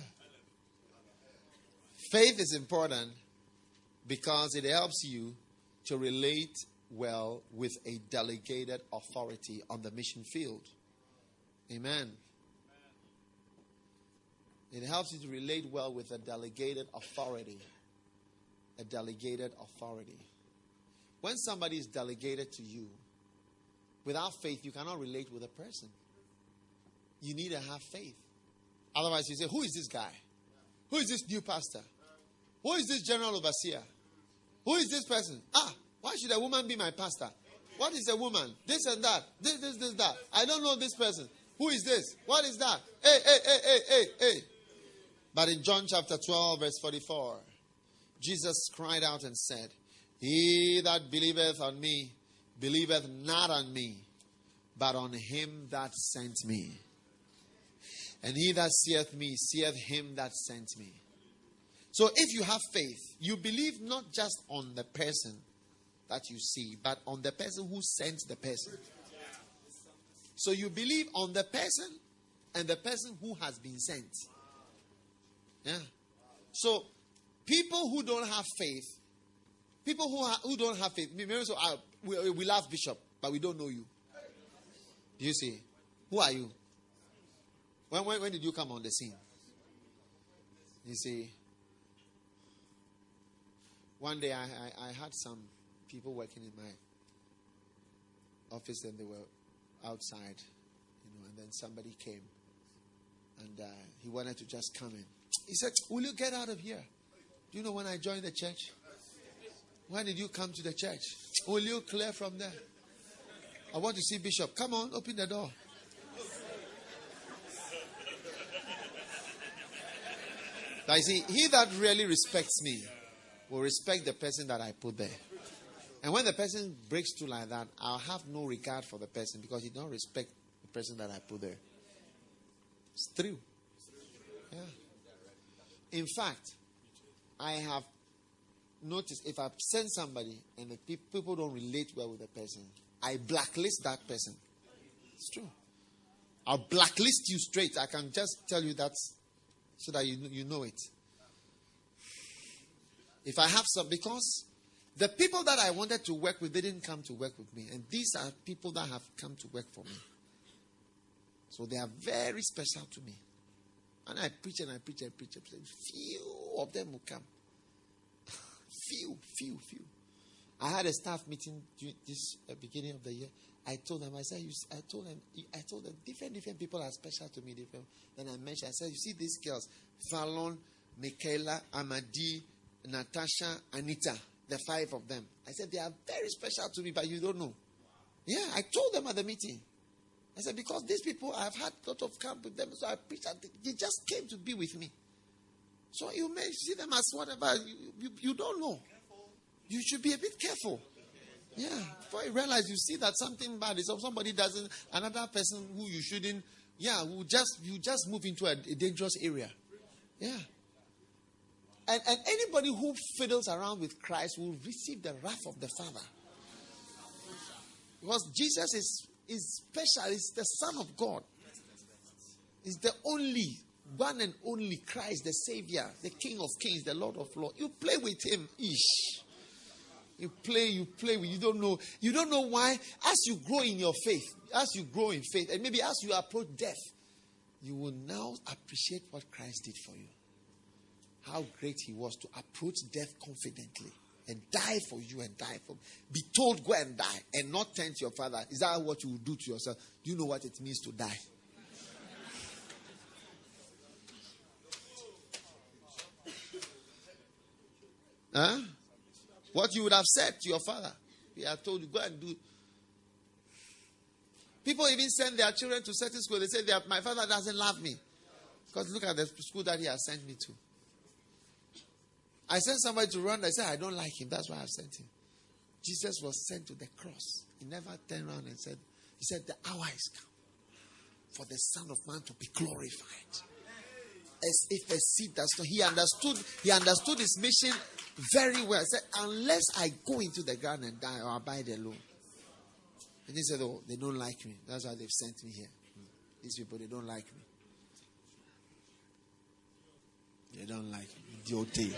Faith is important because it helps you to relate well with a delegated authority on the mission field. Amen. It helps you to relate well with a delegated authority a delegated authority. When somebody is delegated to you, without faith, you cannot relate with a person. You need to have faith. Otherwise, you say, Who is this guy? Who is this new pastor? Who is this general overseer? Who is this person? Ah, why should a woman be my pastor? What is a woman? This and that. This, this, this, that. I don't know this person. Who is this? What is that? Hey, hey, hey, hey, hey, hey. But in John chapter 12, verse 44, Jesus cried out and said, He that believeth on me, believeth not on me, but on him that sent me. And he that seeth me, seeth him that sent me. So if you have faith, you believe not just on the person that you see, but on the person who sent the person. So you believe on the person and the person who has been sent. Yeah. So People who don't have faith, people who, ha- who don't have faith, so, uh, we, we love Bishop, but we don't know you. Do you see? Who are you? When, when, when did you come on the scene? You see, one day I, I, I had some people working in my office and they were outside, you know, and then somebody came and uh, he wanted to just come in. He said, Will you get out of here? Do you know when I joined the church? When did you come to the church? Will you clear from there? I want to see Bishop. Come on, open the door. You see, he that really respects me will respect the person that I put there. And when the person breaks through like that, I'll have no regard for the person because he don't respect the person that I put there. It's true. Yeah. In fact, I have noticed if I send somebody and the pe- people don't relate well with the person, I blacklist that person. It's true. I'll blacklist you straight. I can just tell you that so that you, you know it. If I have some, because the people that I wanted to work with, they didn't come to work with me. And these are people that have come to work for me. So they are very special to me. And I preach and I preach and preach and preach. Few of them will come. *laughs* few, few, few. I had a staff meeting this uh, beginning of the year. I told them, I said, you, I told them, I told them, different, different people are special to me. Different. Then I mentioned, I said, you see these girls, Fallon, Michaela, Amadi, Natasha, Anita, the five of them. I said, they are very special to me, but you don't know. Yeah, I told them at the meeting. I said, because these people, I've had a lot of camp with them, so I preached, and they just came to be with me. So you may see them as whatever, you, you, you don't know. You should be a bit careful. Yeah, before you realize you see that something bad is, or somebody doesn't, another person who you shouldn't, yeah, will just you just move into a, a dangerous area. Yeah. And, and anybody who fiddles around with Christ will receive the wrath of the Father. Because Jesus is, is special, he's the Son of God. He's the only, one and only Christ, the Savior, the King of Kings, the Lord of Lords. You play with him, ish. You play, you play with, you don't know. You don't know why. As you grow in your faith, as you grow in faith, and maybe as you approach death, you will now appreciate what Christ did for you. How great he was to approach death confidently and die for you and die for me. be told go and die and not turn to your father. Is that what you will do to yourself? Do you know what it means to die? Huh? What you would have said to your father. He had told you, go and do. People even send their children to certain school. They say, my father doesn't love me. Because look at the school that he has sent me to. I sent somebody to run. I said, I don't like him. That's why I've sent him. Jesus was sent to the cross. He never turned around and said, He said, The hour is come for the Son of Man to be glorified. As if a seed does not. He understood, he understood his mission very well. He said, Unless I go into the ground and die or abide alone. And he said, Oh, they don't like me. That's why they've sent me here. These people, they don't like me. They don't like me. Idiote.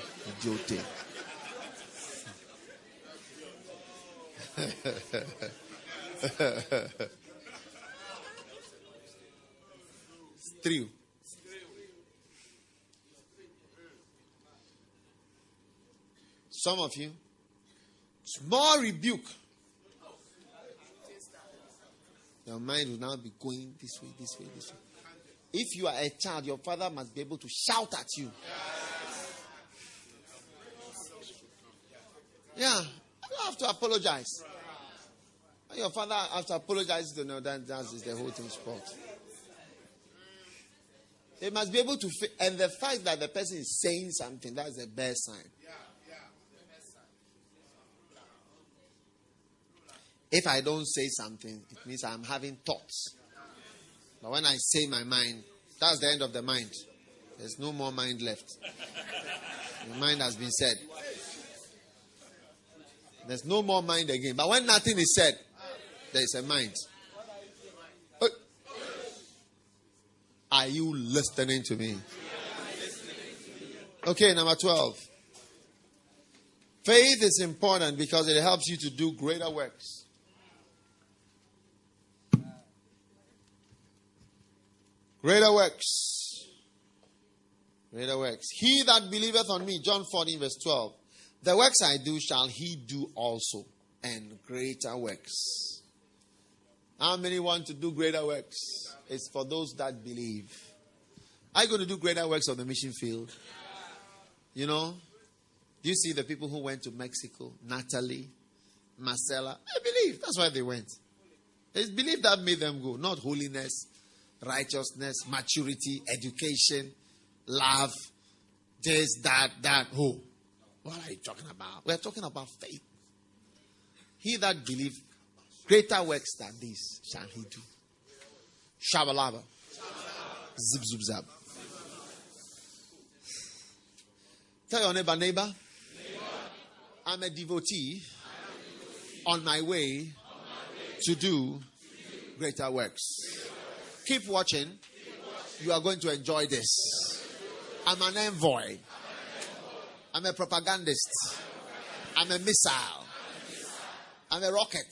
it's true. Some of you, small rebuke. Your mind will now be going this way, this way, this way. If you are a child, your father must be able to shout at you. Yeah, you don't have to apologize. When your father has to apologize to know that that is the whole thing sport. They must be able to, and the fact that the person is saying something, that's the best sign. If I don't say something, it means I'm having thoughts. But when I say my mind, that's the end of the mind. There's no more mind left. The mind has been said. There's no more mind again. But when nothing is said, there is a mind. Are you listening to me? Okay, number 12. Faith is important because it helps you to do greater works. Greater works. Greater works. He that believeth on me, John 14, verse 12. The works I do shall he do also, and greater works. How many want to do greater works? It's for those that believe. Are you going to do greater works on the mission field? You know, do you see the people who went to Mexico? Natalie, Marcella. I believe. That's why they went. It's belief that made them go, not holiness, righteousness, maturity, education, love, this, that, that. Who? What are you talking about? We're talking about faith. He that believes greater works than this shall he do. Shabalaba. Zip, zip, zap. Tell your neighbor, neighbor, I'm a devotee on my way to do greater works. Keep watching. You are going to enjoy this. I'm an envoy. I'm a propagandist. I'm a missile. I'm a rocket.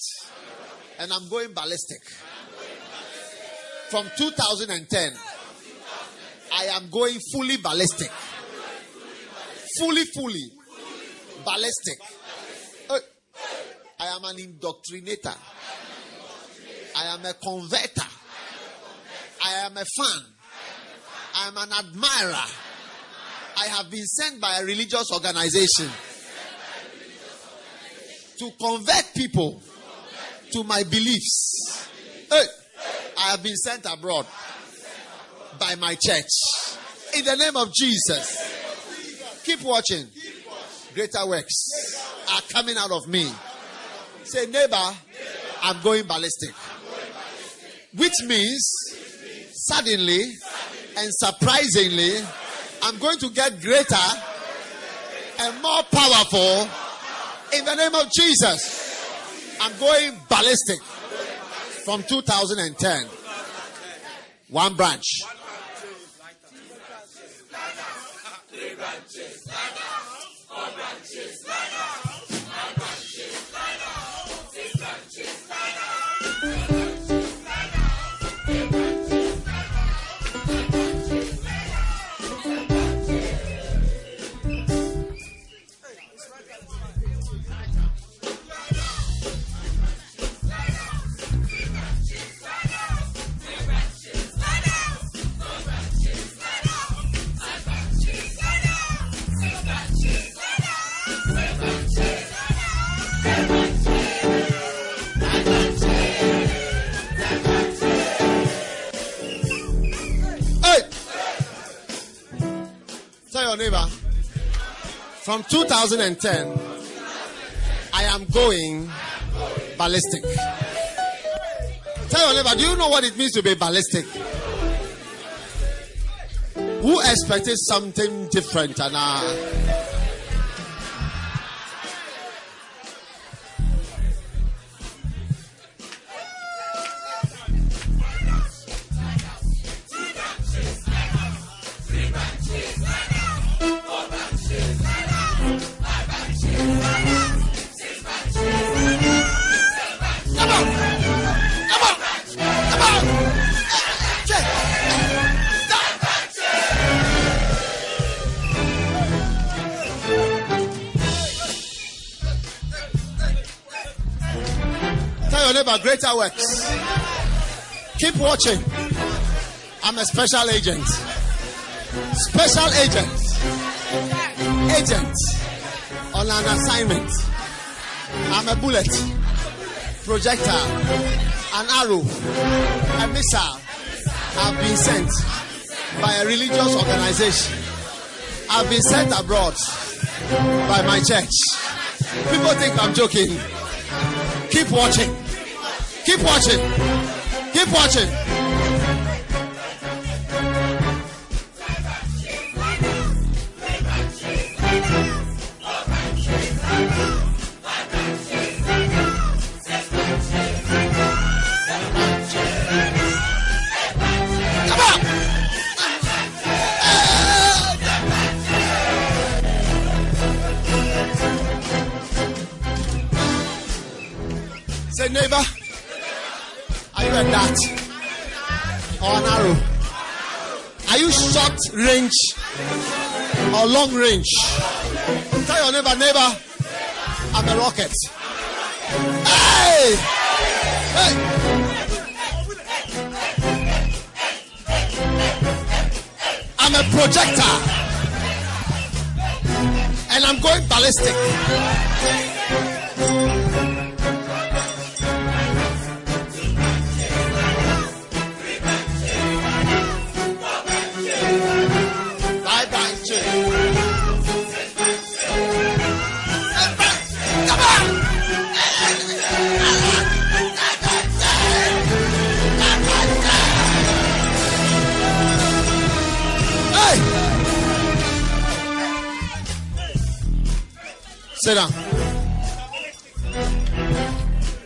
And I'm going ballistic. From 2010, I am going fully ballistic. Fully, fully ballistic. I am an indoctrinator. I am a converter. I am a fan. I am an admirer. I have been sent by a religious organization to convert people to my beliefs. Hey, I have been sent abroad by my church. In the name of Jesus. Keep watching. Greater works are coming out of me. Say, neighbor, I'm going ballistic. Which means, suddenly and surprisingly, I'm going to get greater and more powerful in the name of Jesus. I'm going ballistic from 2010. One branch. Your neighbor, from 2010, I am going ballistic. Tell your neighbor, do you know what it means to be ballistic? Who expected something different and uh, works. Keep watching. I'm a special agent. Special agent. Agent on an assignment. I'm a bullet, projector, an arrow, a missile. I've been sent by a religious organization. I've been sent abroad by my church. People think I'm joking. Keep watching. Keep watching. Keep watching. A dart or an arrow Are you short range or long range? Tell your neighbor, neighbor, I'm a rocket. Hey! Hey! I'm a projector. And I'm going ballistic. Sit down.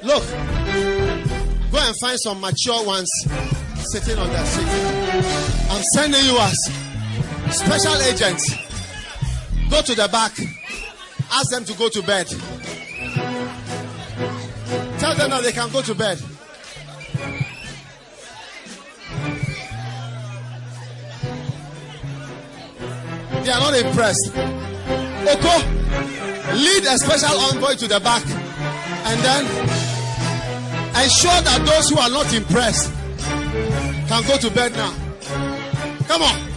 Look, go and find some mature ones sitting on their seat. I'm sending you as special agents. Go to the back. Ask them to go to bed. Tell them that they can go to bed. They are not impressed. Oko, lead a special envoy to the back and then ensure that those who are not impressed can go to bed now. Come on.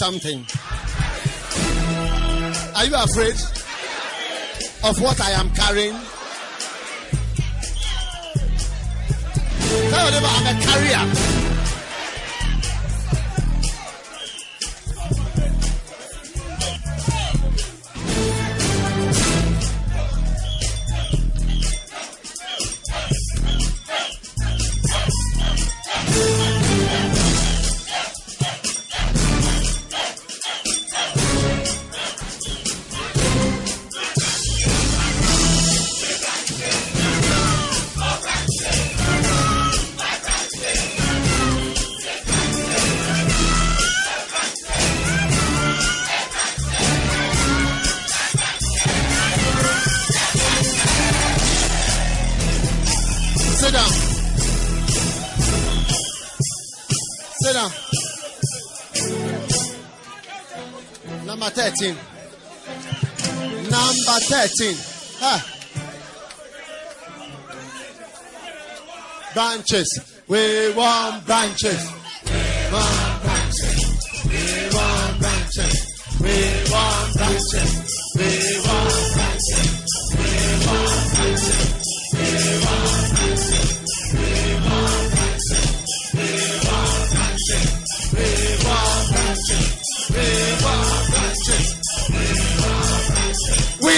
I'm something. Are you afraid of what I am carrying? 13. Number 13. Ah. Branches. We want branches. We want branches. We want branches. We want branches. We want branches. We want branches. We want branches.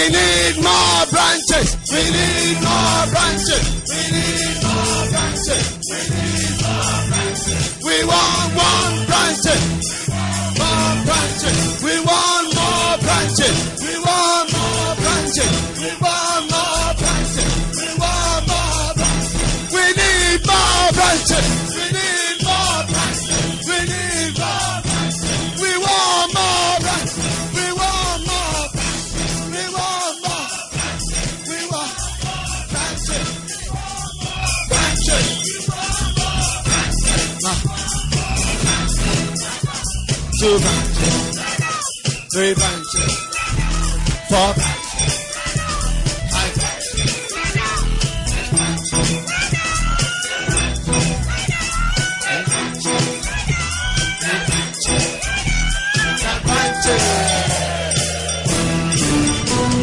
Need more branches. We need more branches. We need more branches. We need more branches. We want one branches. More branches. We want more branches. We want more branches. We want more branches. We want more branches. We need more branches. Two branches. Three branches. Four branches. Five branches.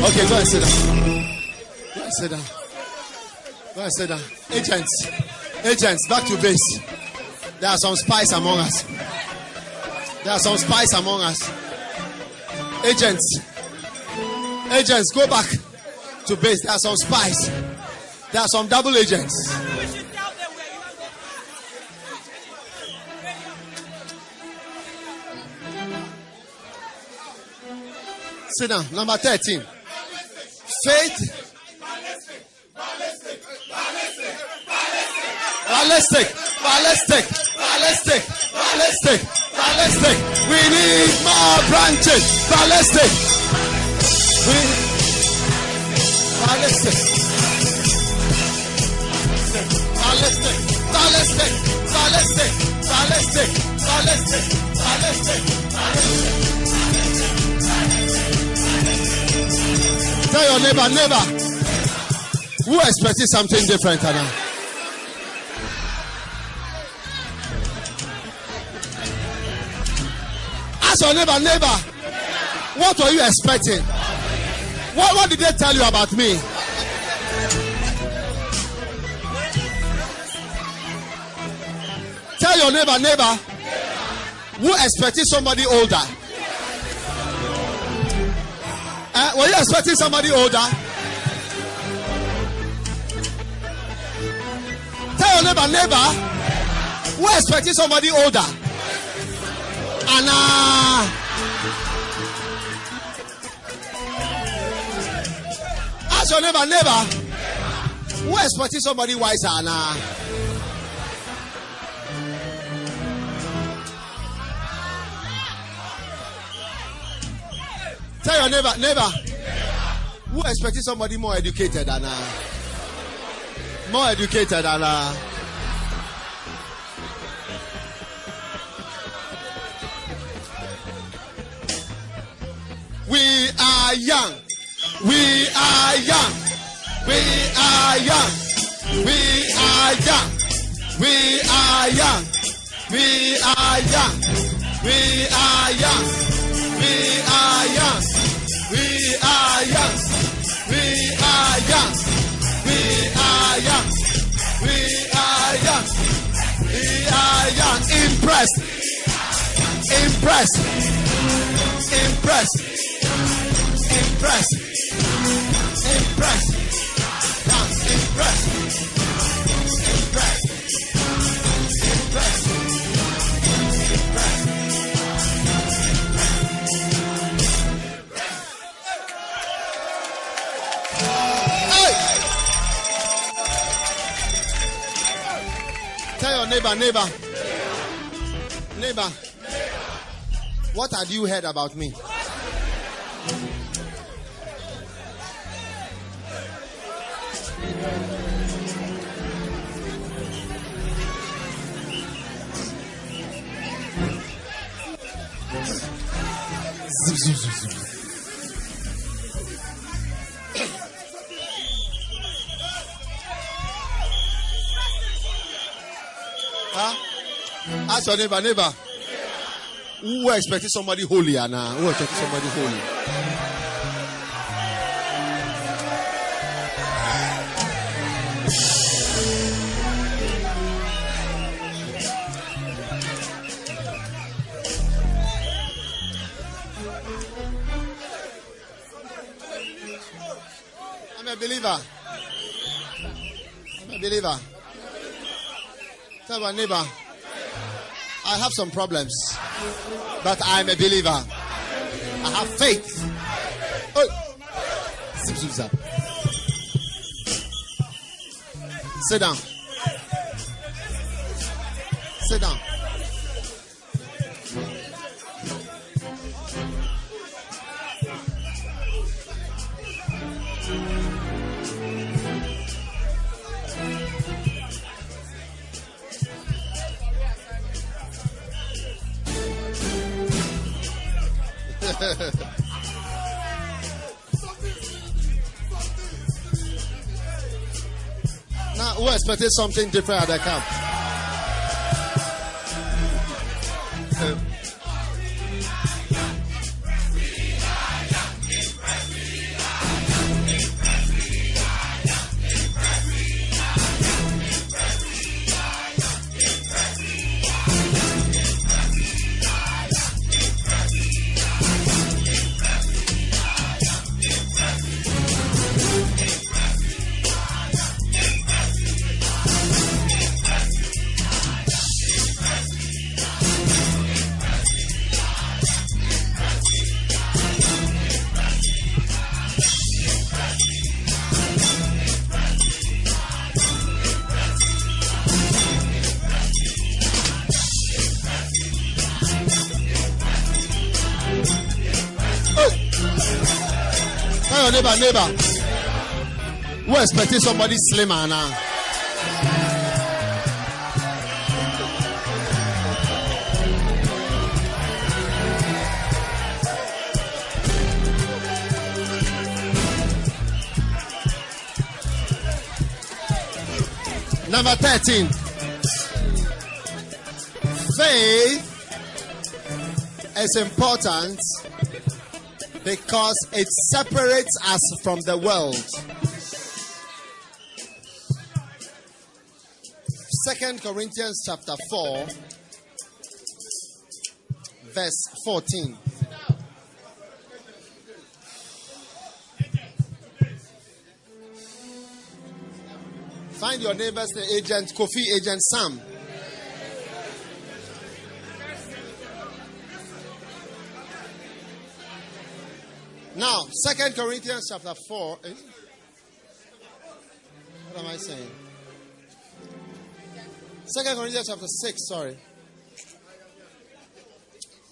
Okay, go and sit down. Go and sit down. Go and sit down. Agents, agents, back to base. There are some spies among us. There are some spies among us. Agents, agents, go back to base. There are some spies. There are some double agents. Sit down. Number 13. Faith. Ballistic. Ballistic. Ballistic. Ballistic. Ballistic. We need more branches. Ballistic. We ballistic. Ballistic. Ballistic. Ballistic. Ballistic. Ballistic. Ballistic. Ballistic. Tell your neighbor, neighbor, who expected something different, Anna? Ask your neighbor, neighbor, what were you expecting? What, what did they tell you about me? Tell your neighbor, neighbor, who expected somebody older? Uh, were you expecting somebody older? Tell your neighbor, neighbor, who expecting somebody older? Anna. Ask your neighbor, neighbor, who expecting somebody wiser? Anna. Tell your neighbor, neighbor, who expecting somebody more educated than uh, more educated than uh, We are young. We are young. We are young. We are young. We are young. We are young. We are young. We are young. We are young. We are young. We are young. We are young. We are young. Impressed. Impressed. Impressed impress, impress, impress, impress, impress. Tell your neighbor, neighbor, neighbor, what had you heard about me? Huh? Ask your neighbor, neighbor. Who expecting somebody holy, Anna? Who expecting somebody holy? Believer. I'm a believer. Tell my neighbor, I have some problems, but I'm a believer. I have faith. Oh. Zip, zip. Sit down. Sit down. Who something different at the camp? Expected somebody slimmer now? Number 13. Faith is important because it separates us from the world. Second Corinthians chapter 4 verse 14. Find your neighbor's agent Kofi, agent Sam. Now, Second Corinthians chapter 4. eh? What am I saying? Second Corinthians chapter 6, sorry.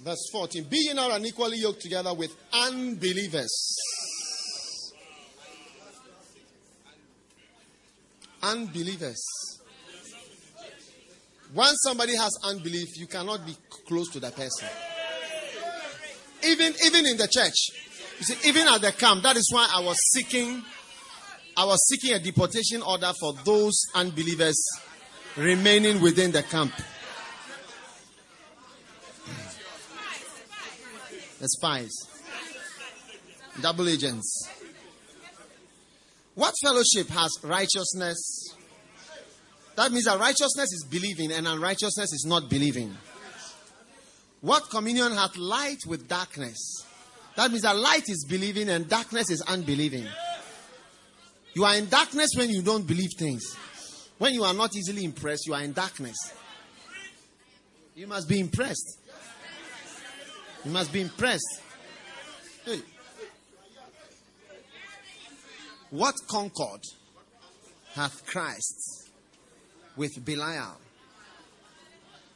Verse 14. Be ye not unequally yoked together with unbelievers. Unbelievers. Once somebody has unbelief, you cannot be close to that person. Even even in the church. You see, even at the camp, that is why I was seeking I was seeking a deportation order for those unbelievers remaining within the camp. The spies. Double agents. What fellowship has righteousness? That means that righteousness is believing and unrighteousness is not believing. What communion hath light with darkness? That means that light is believing and darkness is unbelieving. You are in darkness when you don't believe things. When you are not easily impressed, you are in darkness. You must be impressed. You must be impressed. Hey. What concord hath Christ with Belial?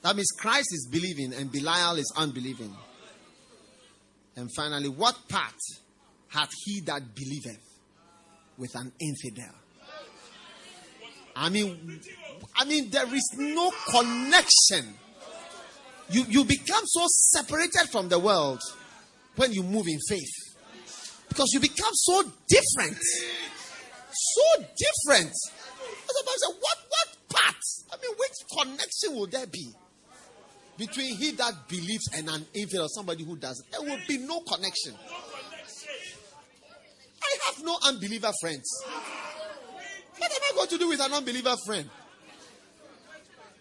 That means Christ is believing and Belial is unbelieving. And finally, what part hath he that believeth with an infidel? I mean, I mean, there is no connection. You, you become so separated from the world when you move in faith. Because you become so different. So different. What, what part? I mean, which connection will there be? Between he that believes and an infidel, somebody who doesn't. There will be no connection. I have no unbeliever friends. What am I going to do with an unbeliever friend?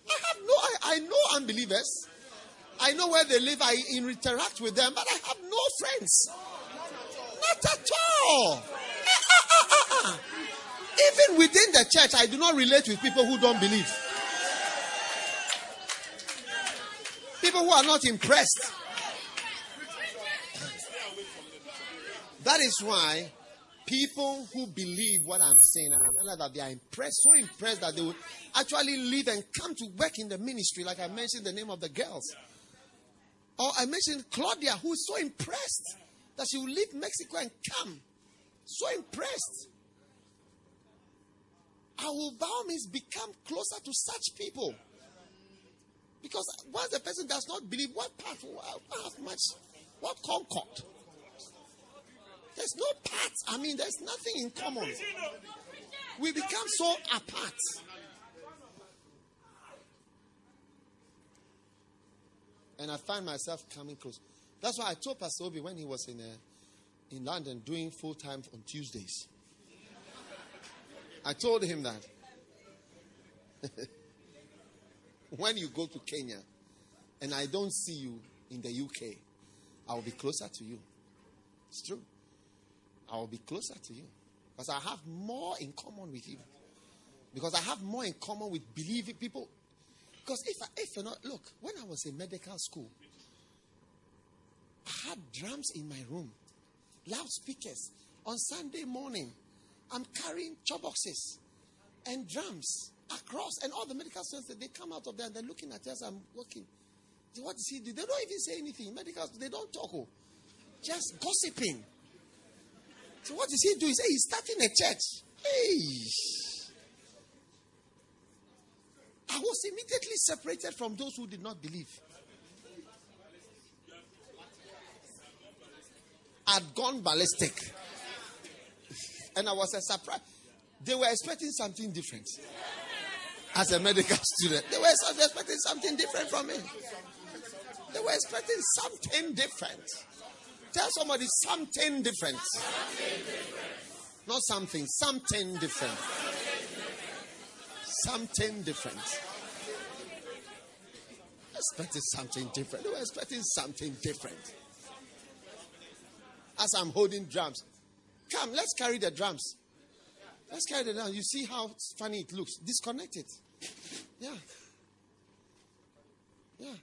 I have no, I, I know unbelievers. I know where they live. I interact with them, but I have no friends. Not at all. Ah, ah, ah, even within the church, I do not relate with people who don't believe. People who are not impressed. That is why people who believe what I'm saying and I realize that they are impressed, so impressed that they would actually leave and come to work in the ministry, like I mentioned the name of the girls. Or I mentioned Claudia, who is so impressed that she will leave Mexico and come. So impressed. I will by all means become closer to such people. Because once the person does not believe, what part, what much, what concord? There's no part. I mean, there's nothing in common. We become so apart. And I find myself coming close. That's why I told Pastor Obi when he was in, uh, in London doing full time on Tuesdays. I told him that. *laughs* when you go to Kenya and I don't see you in the UK, I will be closer to you. It's true. I will be closer to you. Because I have more in common with you. Because I have more in common with believing people. Because if I, if you're not, look, when I was in medical school, I had drums in my room, loudspeakers. On Sunday morning, I'm carrying chop boxes and drums across, and all the medical students they come out of there and they're looking at us. I'm walking. What does he do? They don't even say anything. Medical, they don't talk. Oh. Just gossiping. So what does he do? He say he's starting a church. Hey. I was immediately separated from those who did not believe. I'd gone ballistic. And I was a surprise. They were expecting something different. As a medical *laughs* student, they were expecting something different from me. They were expecting something different. Tell somebody something different. Not something, something different. Something different. Expecting something different. They were expecting something different. As I'm holding drums, come, let's carry the drums. Let's carry it down. You see how funny it looks. Disconnect it. Yeah. Yeah.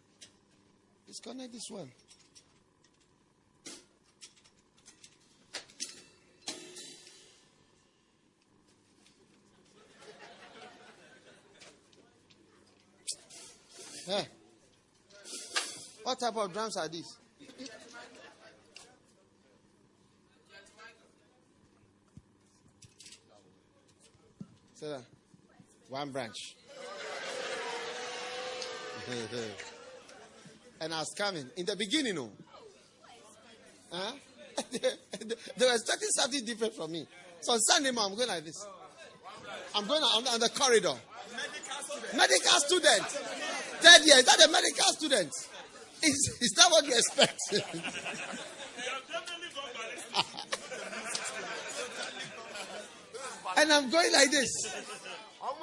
Disconnect this one. Hey. What type of drums are these? That. One branch. *laughs* and I was coming in the beginning. No. Huh? *laughs* they were expecting something different from me. So on Sunday morning, I'm going like this. I'm going on, on the corridor. Medical student. Third year. Is that a medical student? Is, is that what you expect? *laughs* and I'm going like this.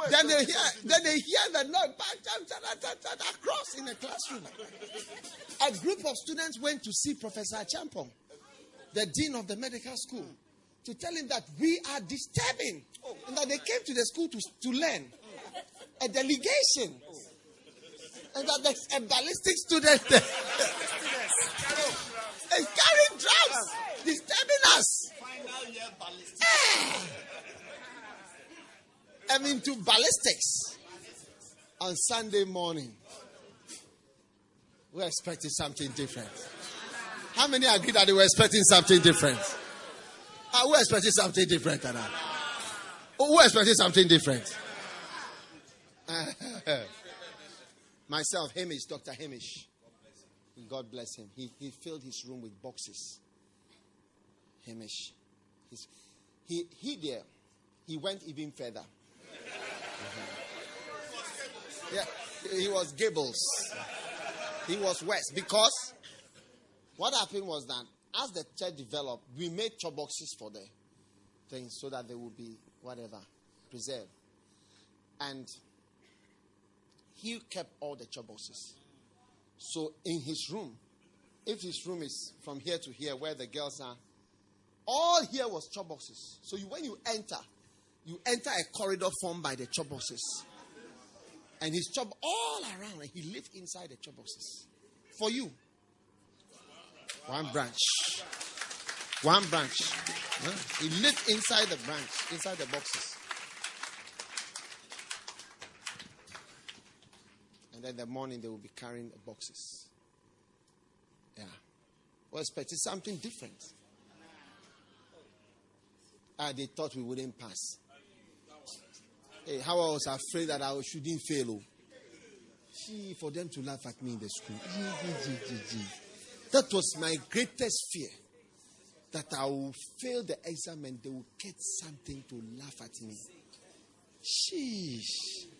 Then they hear, then they hear the noise across in the classroom. A group of students went to see Professor Champong, the dean of the medical school, to tell him that we are disturbing, and that they came to the school to, to learn. A delegation, and that there's a ballistic student there. is carrying drugs, disturbing us. I'm into ballistics on Sunday morning. We're expecting something different. How many agree that they were expecting something different? Uh, we're expecting something different than that. We're expecting something different. *laughs* Myself, Hamish, Dr. Hamish. God bless him. He, he filled his room with boxes. Hamish. He's, he, he there, he went even further. Mm-hmm. Yeah, he was Gables. He was West. Because what happened was that as the church developed, we made chop boxes for the things so that they would be whatever preserved. And he kept all the chop boxes. So in his room, if his room is from here to here where the girls are, all here was chop boxes. So you, when you enter, You enter a corridor formed by the chop boxes. And he's chopped all around and he lived inside the chop boxes. For you. One branch. One branch. Huh? He lived inside the branch, inside the boxes. And then the morning they will be carrying boxes. Yeah. Well, expecting something different. Ah, they thought we wouldn't pass. Hey, how I was afraid that I shouldn't fail. Oh. Gee, for them to laugh at me in the school. That was my greatest fear. That I will fail the exam and they will get something to laugh at me. Sheesh.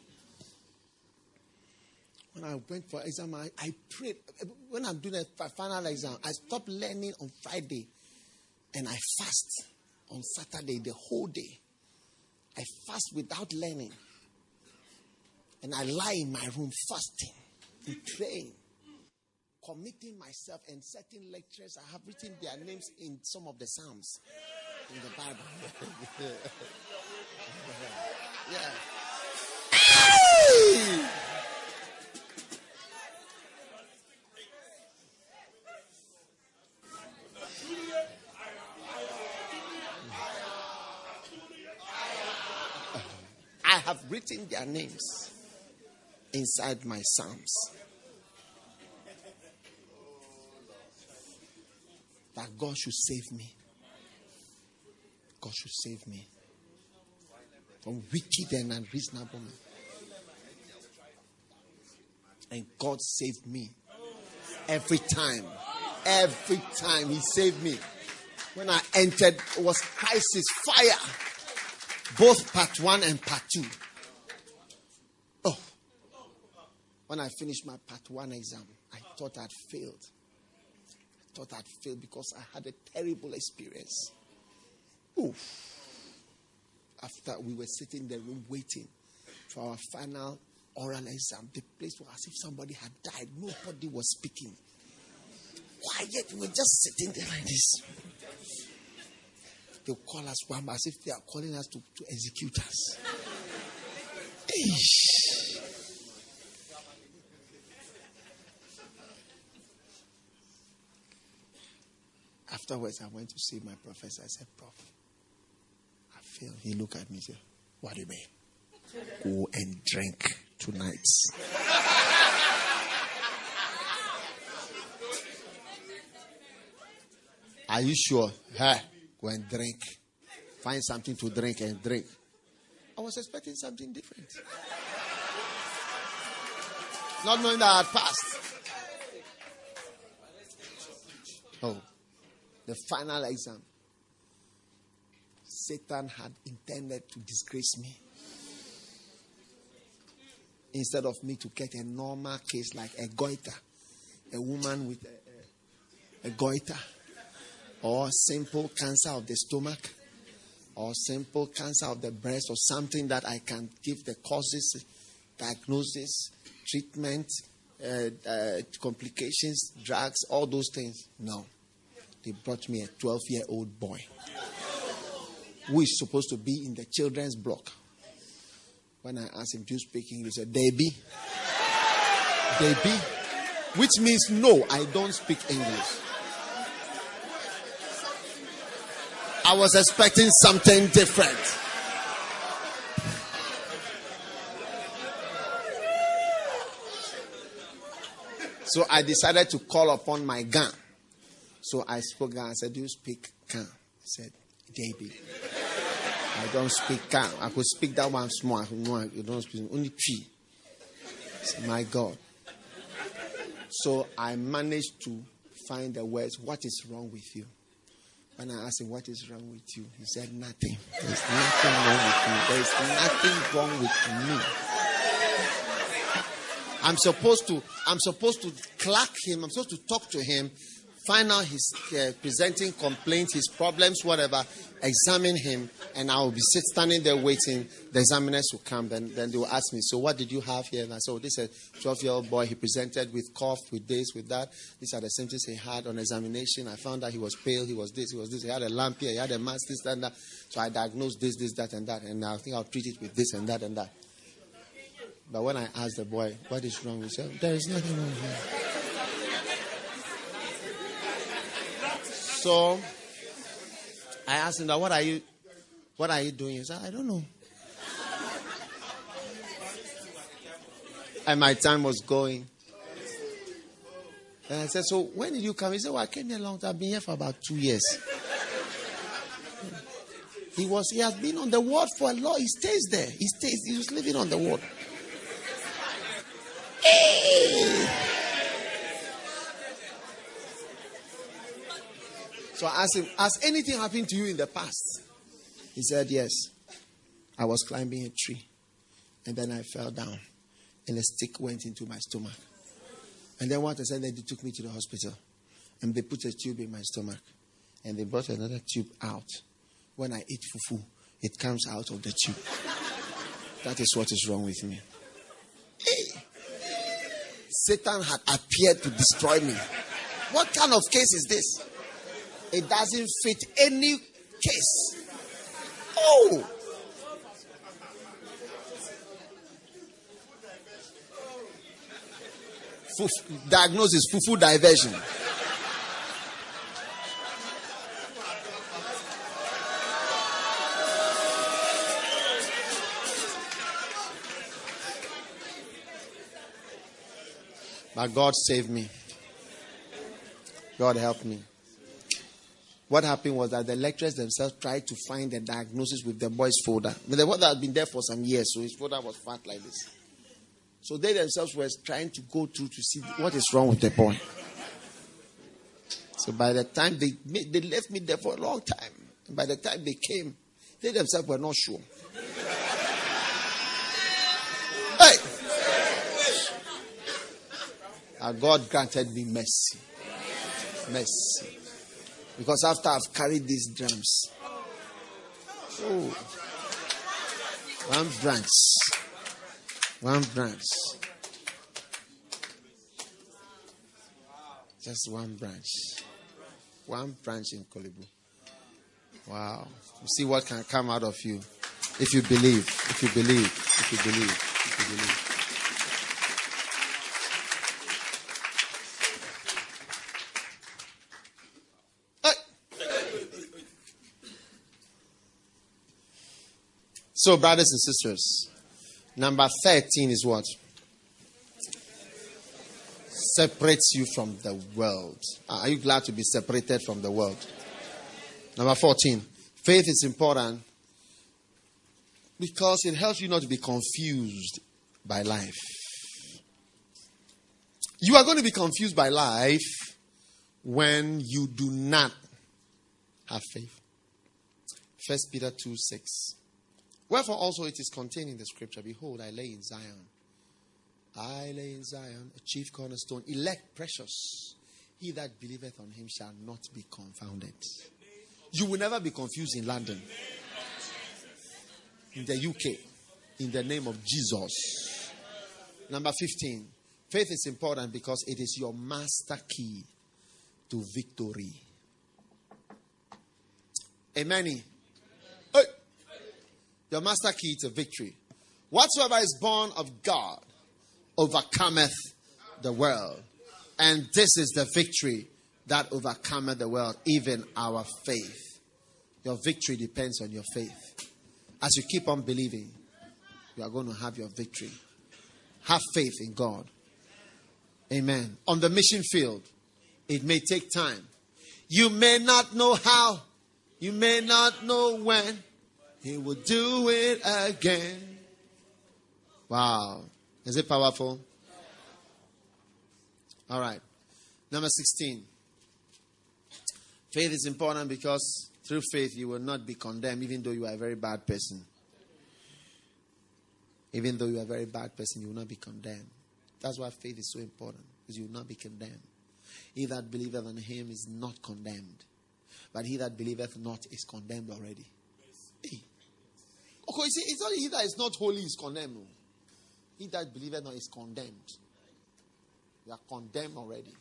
When I went for exam, I, I prayed. When I'm doing a final exam, I stop learning on Friday and I fast on Saturday the whole day. I fast without learning. And I lie in my room fasting and praying, committing myself and certain lecturers. I have written their names in some of the Psalms in the Bible. *laughs* yeah. Hey! have written their names inside my Psalms. That God should save me. God should save me from wicked and unreasonable men. And God saved me every time. Every time He saved me. When I entered, it was crisis, fire both part one and part two. Oh, when I finished my part one exam, I thought I'd failed. I thought I'd failed because I had a terrible experience. Oof. After we were sitting in the room waiting for our final oral exam, the place was as if somebody had died. Nobody was speaking. Quiet. We were just sitting there like this they'll call us one as if they are calling us to, to execute us. Afterwards, I went to see my professor. I said, Prof, I feel. He looked at me and said, What do you mean? Go and drink tonight. Are you sure? Hey. Go and drink. Find something to drink and drink. I was expecting something different. Not knowing that I had passed. Oh, the final exam. Satan had intended to disgrace me. Instead of me to get a normal case like a goiter, a woman with a, a, a goiter or simple cancer of the stomach or simple cancer of the breast or something that I can give the causes, diagnosis, treatment, uh, uh, complications, drugs, all those things. No. They brought me a 12 year old boy who is supposed to be in the children's block. When I asked him, Do you speak English? He said, Debbie. Debbie. Which means, No, I don't speak English. I was expecting something different. So I decided to call upon my gun. So I spoke gun. I said, Do you speak Kan? He said, David. I don't speak Kan. I could speak that one small. No, you don't speak only three. My God. So I managed to find the words, What is wrong with you? When I asked him, What is wrong with you? He said, Nothing. There's nothing wrong with me. There's nothing wrong with me. I'm supposed to, I'm supposed to clack him, I'm supposed to talk to him find out he's uh, presenting complaints, his problems, whatever, examine him, and I will be standing there waiting. The examiners will come, and then they will ask me, So, what did you have here? And I said, Oh, this is a 12 year old boy. He presented with cough, with this, with that. These are the symptoms he had on examination. I found that he was pale, he was this, he was this, he had a lump here, he had a mass, this, and that. So, I diagnosed this, this, that, and that, and I think I'll treat it with this and that and that. But when I asked the boy, What is wrong? He said, There is nothing wrong here. So I asked him that, what are you what are you doing? He said, I don't know. and my time was going. And I said, So when did you come? He said, Well, I came here a long time. I've been here for about two years. He was he has been on the ward for a lot. He stays there. He stays, he was living on the ward. So I asked him, Has anything happened to you in the past? He said, Yes. I was climbing a tree and then I fell down and a stick went into my stomach. And then what I said, they took me to the hospital and they put a tube in my stomach and they brought another tube out. When I eat fufu, it comes out of the tube. *laughs* That is what is wrong with me. Hey! Satan had appeared to destroy me. What kind of case is this? It doesn't fit any case. Oh! Diagnosis fufu diversion. But God save me. God help me. What happened was that the lecturers themselves tried to find a diagnosis with the boy's folder. But the boy had been there for some years, so his folder was fat like this. So they themselves were trying to go through to see what is wrong with the boy. So by the time they they left me there for a long time. And by the time they came, they themselves were not sure. hey! And God granted me mercy. Mercy. Because after I've carried these drums, oh, one branch, one branch, just one branch, one branch in Korle Bu. Wow. You see what can come out of you if you believe, if you believe, if you believe, if you believe. So, brothers and sisters, number 13 is what? Separates you from the world. Ah, are you glad to be separated from the world? Number 14, faith is important because it helps you not to be confused by life. You are going to be confused by life when you do not have faith. First Peter 2 6. Wherefore also it is contained in the scripture Behold, I lay in Zion. I lay in Zion a chief cornerstone, elect precious. He that believeth on him shall not be confounded. You will never be confused in London, in the UK, in the name of Jesus. Number 15. Faith is important because it is your master key to victory. Amen. Your master key to victory. Whatsoever is born of God overcometh the world. And this is the victory that overcometh the world, even our faith. Your victory depends on your faith. As you keep on believing, you are going to have your victory. Have faith in God. Amen. On the mission field, it may take time. You may not know how, you may not know when, he will do it again. Wow. Is it powerful? All right. Number 16. Faith is important because through faith you will not be condemned, even though you are a very bad person. Even though you are a very bad person, you will not be condemned. That's why faith is so important, because you will not be condemned. He that believeth on him is not condemned, but he that believeth not is condemned already. Okay, see, it's not he that is not holy is condemned. He that believeth not is condemned. You are condemned already.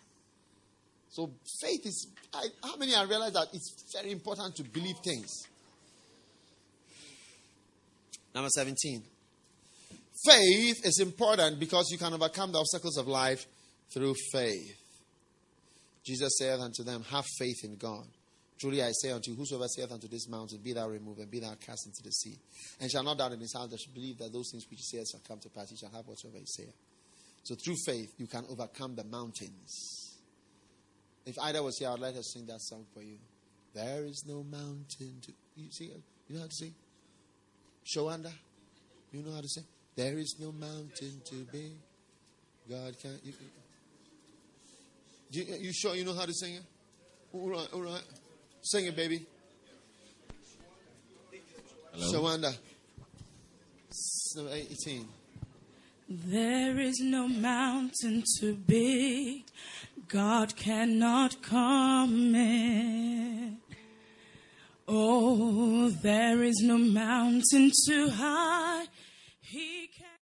So faith is. I, how many have realized that it's very important to believe things? Number 17. Faith is important because you can overcome the obstacles of life through faith. Jesus said unto them, Have faith in God. Truly I say unto you, whosoever saith unto this mountain, Be thou removed and be thou cast into the sea, and shall not doubt in his heart, but shall believe that those things which he says shall come to pass, he shall have whatsoever he saith. So through faith, you can overcome the mountains. If Ida was here, I'd let her sing that song for you. There is no mountain to. You see, you know how to sing? Showanda? You know how to sing? There is no mountain to be. God can't. You, you, you sure you know how to sing it? All right, all right. Sing it, baby. Hello? Shawanda. Number 18. There is no mountain too big God cannot come in. Oh, there is no mountain too high He